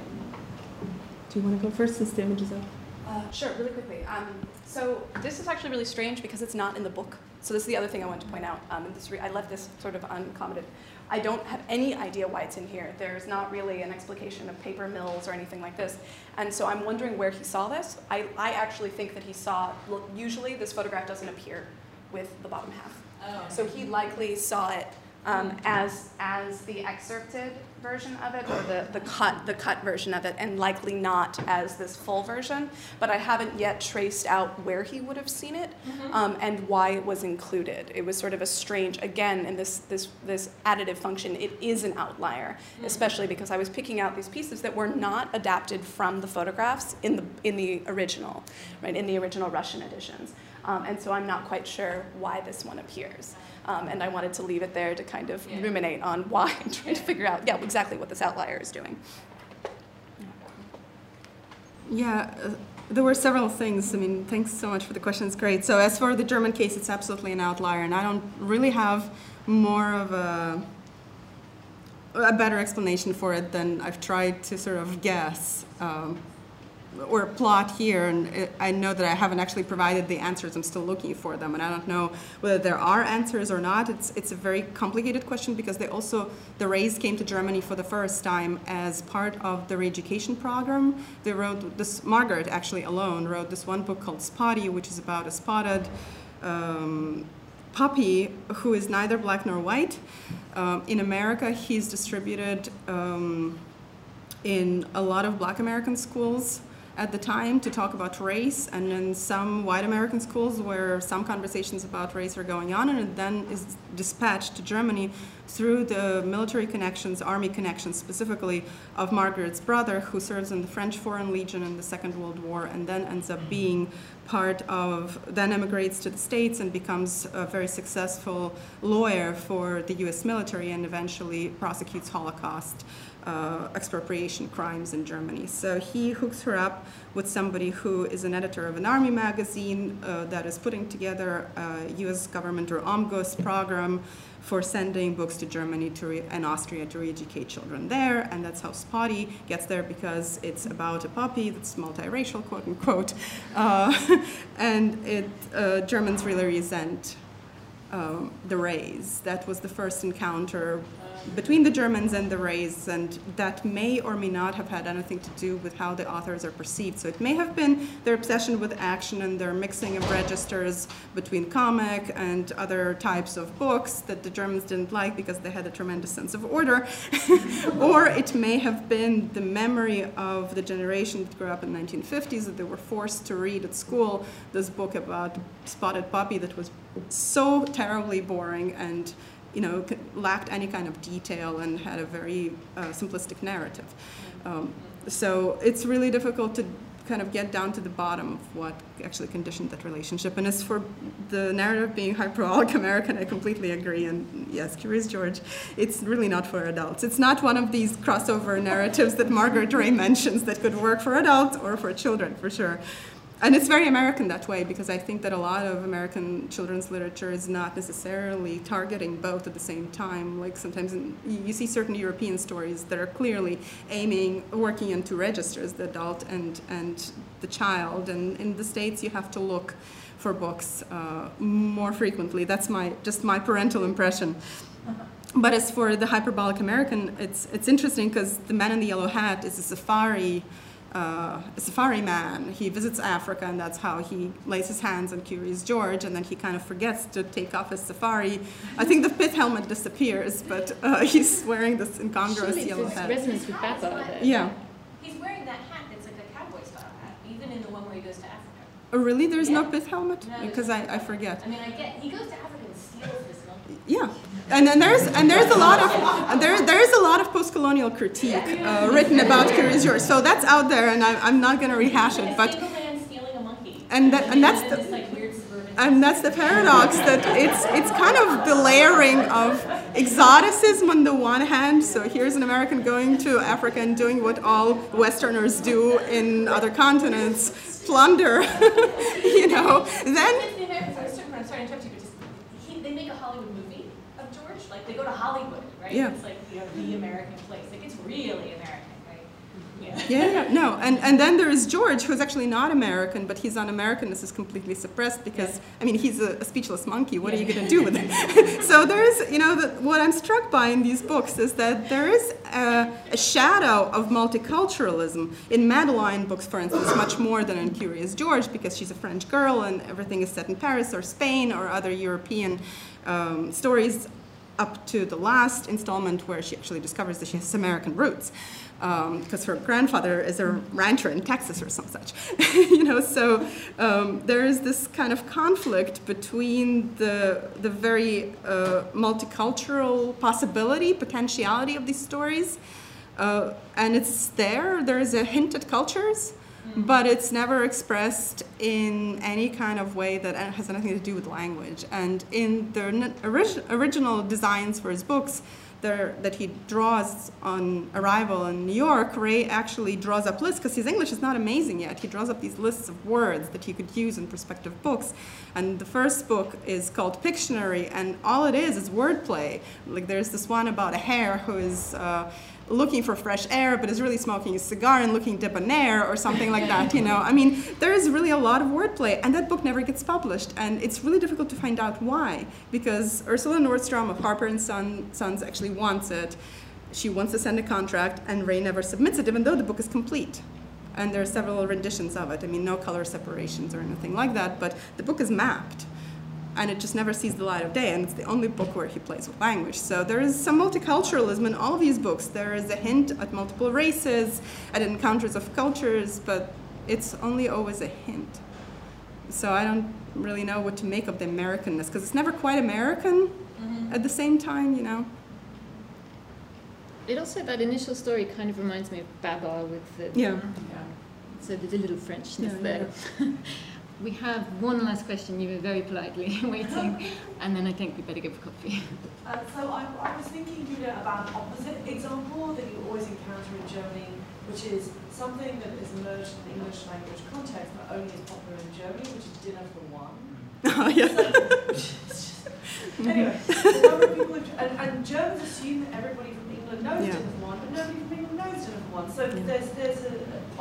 Do you want to go first since the image is up? Uh, sure, really quickly. Um, so this is actually really strange because it's not in the book. So this is the other thing I want to point out. Um, and this re- I left this sort of uncommented. I don't have any idea why it's in here. There's not really an explication of paper mills or anything like this. And so I'm wondering where he saw this. I, I actually think that he saw, usually this photograph doesn't appear with the bottom half. Oh. So he likely saw it um, as, as the excerpted version of it or the, the, cut, the cut version of it, and likely not as this full version. But I haven't yet traced out where he would have seen it um, and why it was included. It was sort of a strange, again, in this, this, this additive function, it is an outlier, especially because I was picking out these pieces that were not adapted from the photographs in the, in the original, right, in the original Russian editions. Um, and so I'm not quite sure why this one appears. Um, and I wanted to leave it there to kind of Yeah. ruminate on why and try to figure out, yeah, exactly what this outlier is doing. Yeah, uh, there were several things. I mean, thanks so much for the question. It's great. So as for the German case, it's absolutely an outlier, and I don't really have more of a a better explanation for it than I've tried to sort of guess um, or plot here. And I know that I haven't actually provided the answers. I'm still looking for them, and I don't know whether there are answers or not. It's it's a very complicated question because they also the Reys came to Germany for the first time as part of their education program. They wrote this. Margaret actually alone wrote this one book called Spotty, which is about a spotted. Um, puppy who is neither black nor white. Um, in America, he's distributed um, in a lot of black American schools at the time to talk about race, and in some white American schools where some conversations about race are going on, and it then is dispatched to Germany through the military connections, army connections specifically, of Margaret's brother, who serves in the French Foreign Legion in the Second World War, and then ends up being part of, then emigrates to the States and becomes a very successful lawyer for the US military and eventually prosecutes Holocaust uh, expropriation crimes in Germany. So he hooks her up with somebody who is an editor of an army magazine uh, that is putting together a US government or OMGUS program for sending books to Germany to and Austria to re-educate children there, and that's how Spotty gets there because it's about a puppy that's multiracial, quote unquote, uh, and it uh, Germans really resent um, the Reys. That was the first encounter between the Germans and the Reys, and that may or may not have had anything to do with how the authors are perceived. So it may have been their obsession with action and their mixing of registers between comic and other types of books that the Germans didn't like because they had a tremendous sense of order. or it may have been the memory of the generation that grew up in the 1950s that they were forced to read at school this book about spotted puppy that was so terribly boring and you know, lacked any kind of detail and had a very uh, simplistic narrative. Um, so it's really difficult to kind of get down to the bottom of what actually conditioned that relationship. And as for the narrative being hyperolic American, I completely agree. And yes, Curious George, it's really not for adults. It's not one of these crossover narratives that Margaret Rey mentions that could work for adults or for children, for sure. And it's very American that way because I think that a lot of American children's literature is not necessarily targeting both at the same time. Like sometimes in, you see certain European stories that are clearly aiming, working into registers, the adult and, and the child. And in the States, you have to look for books uh, more frequently. That's my, just my parental impression. But as for the hyperbolic American, it's, it's interesting because the man in the yellow hat is a safari uh, a safari man. He visits Africa, and that's how he lays his hands on Curious George, and then he kind of forgets to take off his safari. I think the pith helmet disappears, but uh, he's wearing this incongruous Surely yellow hat. resonance with Babar. Yeah. He's wearing that hat that's like a cowboy style hat, even in the one where he goes to Africa. Oh, really? There's no Yeah. pith helmet? No, Because no I, I forget. I mean, I get, he goes to Africa and steals this monkey. Yeah, and then there's and there's a lot of there there's a lot of post-colonial critique uh, written about George. So that's out there, and I, I'm not going to rehash it. But. And that- and that's the- and that's the paradox that it's it's kind of the layering of exoticism on the one hand. So here's an American going to Africa and doing what all Westerners do in other continents, plunder. you know, then sorry, interrupt you, but just, he, they make a Hollywood movie of George, like like they go to Hollywood, right? Yeah. It's like you know the American place. Like it's really American, right? Yeah. Yeah, yeah, no, and, and then there is George, who's actually not American, but his un-Americanness is completely suppressed because, I mean, he's a, a speechless monkey. What are you going to do with it? so there is, you know, the, what I'm struck by in these books is that there is a, a shadow of multiculturalism in Madeline books, for instance, much more than in Curious George because she's a French girl and everything is set in Paris or Spain or other European um, stories up to the last installment where she actually discovers that she has American roots because um, her grandfather is a rancher in Texas or some such. you know, so um, there is this kind of conflict between the the very uh, multicultural possibility, potentiality of these stories, uh, and it's there. There is a hint at cultures. But it's never expressed in any kind of way that has anything to do with language. And in the orig- original designs for his books, there, that he draws on arrival in New York, Rey actually draws up lists because his English is not amazing yet. He draws up these lists of words that he could use in prospective books. And the first book is called Pictionary, and all it is is wordplay. Like there's this one about a hare who is. Uh, looking for fresh air, but is really smoking a cigar and looking debonair or something like that. You know, I mean, there is really a lot of wordplay, and that book never gets published, and it's really difficult to find out why, because Ursula Nordstrom of Harper and Son, Sons actually wants it. She wants to send a contract, and Rey never submits it, even though the book is complete. And there are several renditions of it. I mean, no color separations or anything like that, but the book is mapped and it just never sees the light of day. And it's the only book where he plays with language. So there is some multiculturalism in all of these books. There is a hint at multiple races, at encounters of cultures, but it's only always a hint. So I don't really know what to make of the Americanness because it's never quite American mm-hmm. at the same time, you know. It also that initial story kind of reminds me of Babar with the yeah. yeah. So there's a little Frenchness yeah, there. Yeah. we have one last question. You were very politely waiting, and then I think we better go for coffee. Uh, so I, I, was thinking, Julia, about an opposite example that you always encounter in Germany, which is something that is emerged in the English language context, but only is popular in Germany, which is dinner for one. Oh, yeah. So, anyway, a number of people, and, and, Germans assume that everybody from England knows yeah. dinner for one, but nobody from England knows dinner for one. So yeah. there's there's a,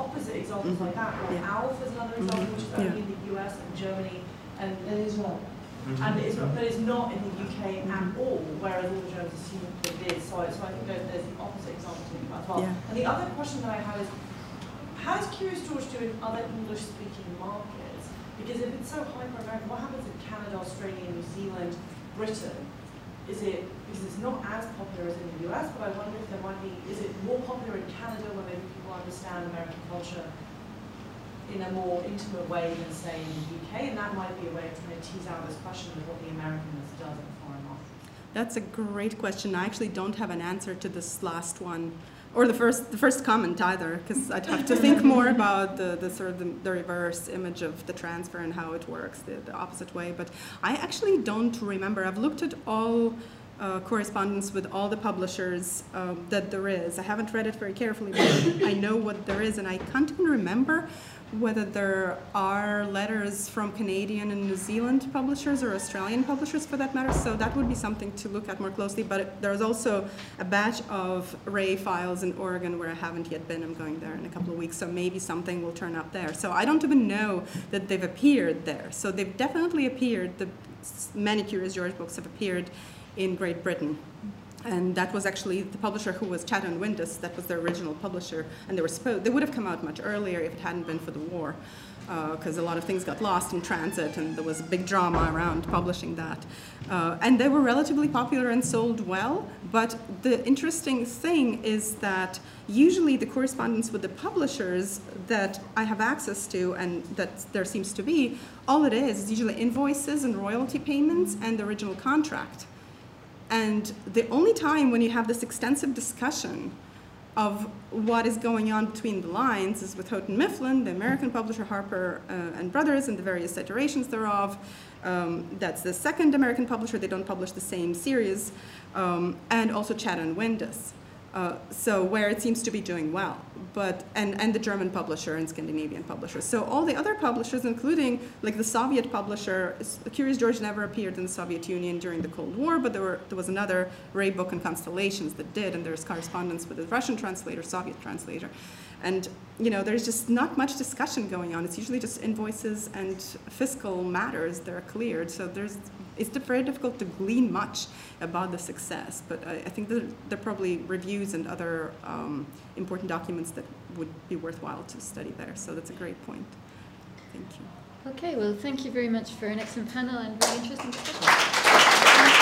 opposite examples mm -hmm. like that. Like yeah. ALF is another example, mm -hmm. which is only in the US and Germany and, and Israel. Mm -hmm. And Israel, but it's not in the UK at all, whereas all the Germans assume that it is. So, so I think there's, there's the opposite example to think about as well. Yeah. And the other question that I have is, how is Curious George doing in other English-speaking markets? Because if it's so hyper-American, what happens in Canada, Australia, New Zealand, Britain? Is it because it's not as popular as in the US, but I wonder if there might be, is it more popular in Canada where maybe people understand American culture in a more intimate way than, say, in the UK, and that might be a way of trying to tease out this question of what the Americanness does in foreign markets. That's a great question. I actually don't have an answer to this last one, or the first, the first comment either, because I'd have to think more about the, the sort of the, the, reverse image of the transfer and how it works, the, the opposite way. But I actually don't remember. I've looked at all uh, correspondence with all the publishers um, that there is. I haven't read it very carefully, but I know what there is, and I can't even remember whether there are letters from Canadian and New Zealand publishers or Australian publishers for that matter. So that would be something to look at more closely. But there's also a batch of Rey files in Oregon where I haven't yet been. I'm going there in a couple of weeks, so maybe something will turn up there. So I don't even know that they've appeared there. So they've definitely appeared. The many Curious George books have appeared in Great Britain. And that was actually the publisher who was Chatto and Windus. That was their original publisher, and they were supposed they would have come out much earlier if it hadn't been for the war, because uh, a lot of things got lost in transit, and there was a big drama around publishing that. Uh, and they were relatively popular and sold well. But the interesting thing is that usually the correspondence with the publishers that I have access to, and that there seems to be, all it is is usually invoices and royalty payments and the original contract. And the only time when you have this extensive discussion of what is going on between the lines is with Houghton Mifflin, the American publisher Harper uh, and Brothers, and the various iterations thereof. Um, that's the second American publisher. They don't publish the same series, um, and also Chatto and Windus. Uh, so where it seems to be doing well. but and and the German publisher and Scandinavian publishers. So all the other publishers, including like the Soviet publisher, Curious George never appeared in the Soviet Union during the Cold War, but there were there was another Rey Book and Constellations that did, and there's correspondence with the Russian translator, Soviet translator, and you know there's just not much discussion going on. It's usually just invoices and fiscal matters that are cleared. So there's it's very difficult to glean much about the success, but I, I think there, are probably reviews and other um, important documents that would be worthwhile to study there. So that's a great point. Thank you. Okay, well, thank you very much for an excellent panel and very interesting discussion.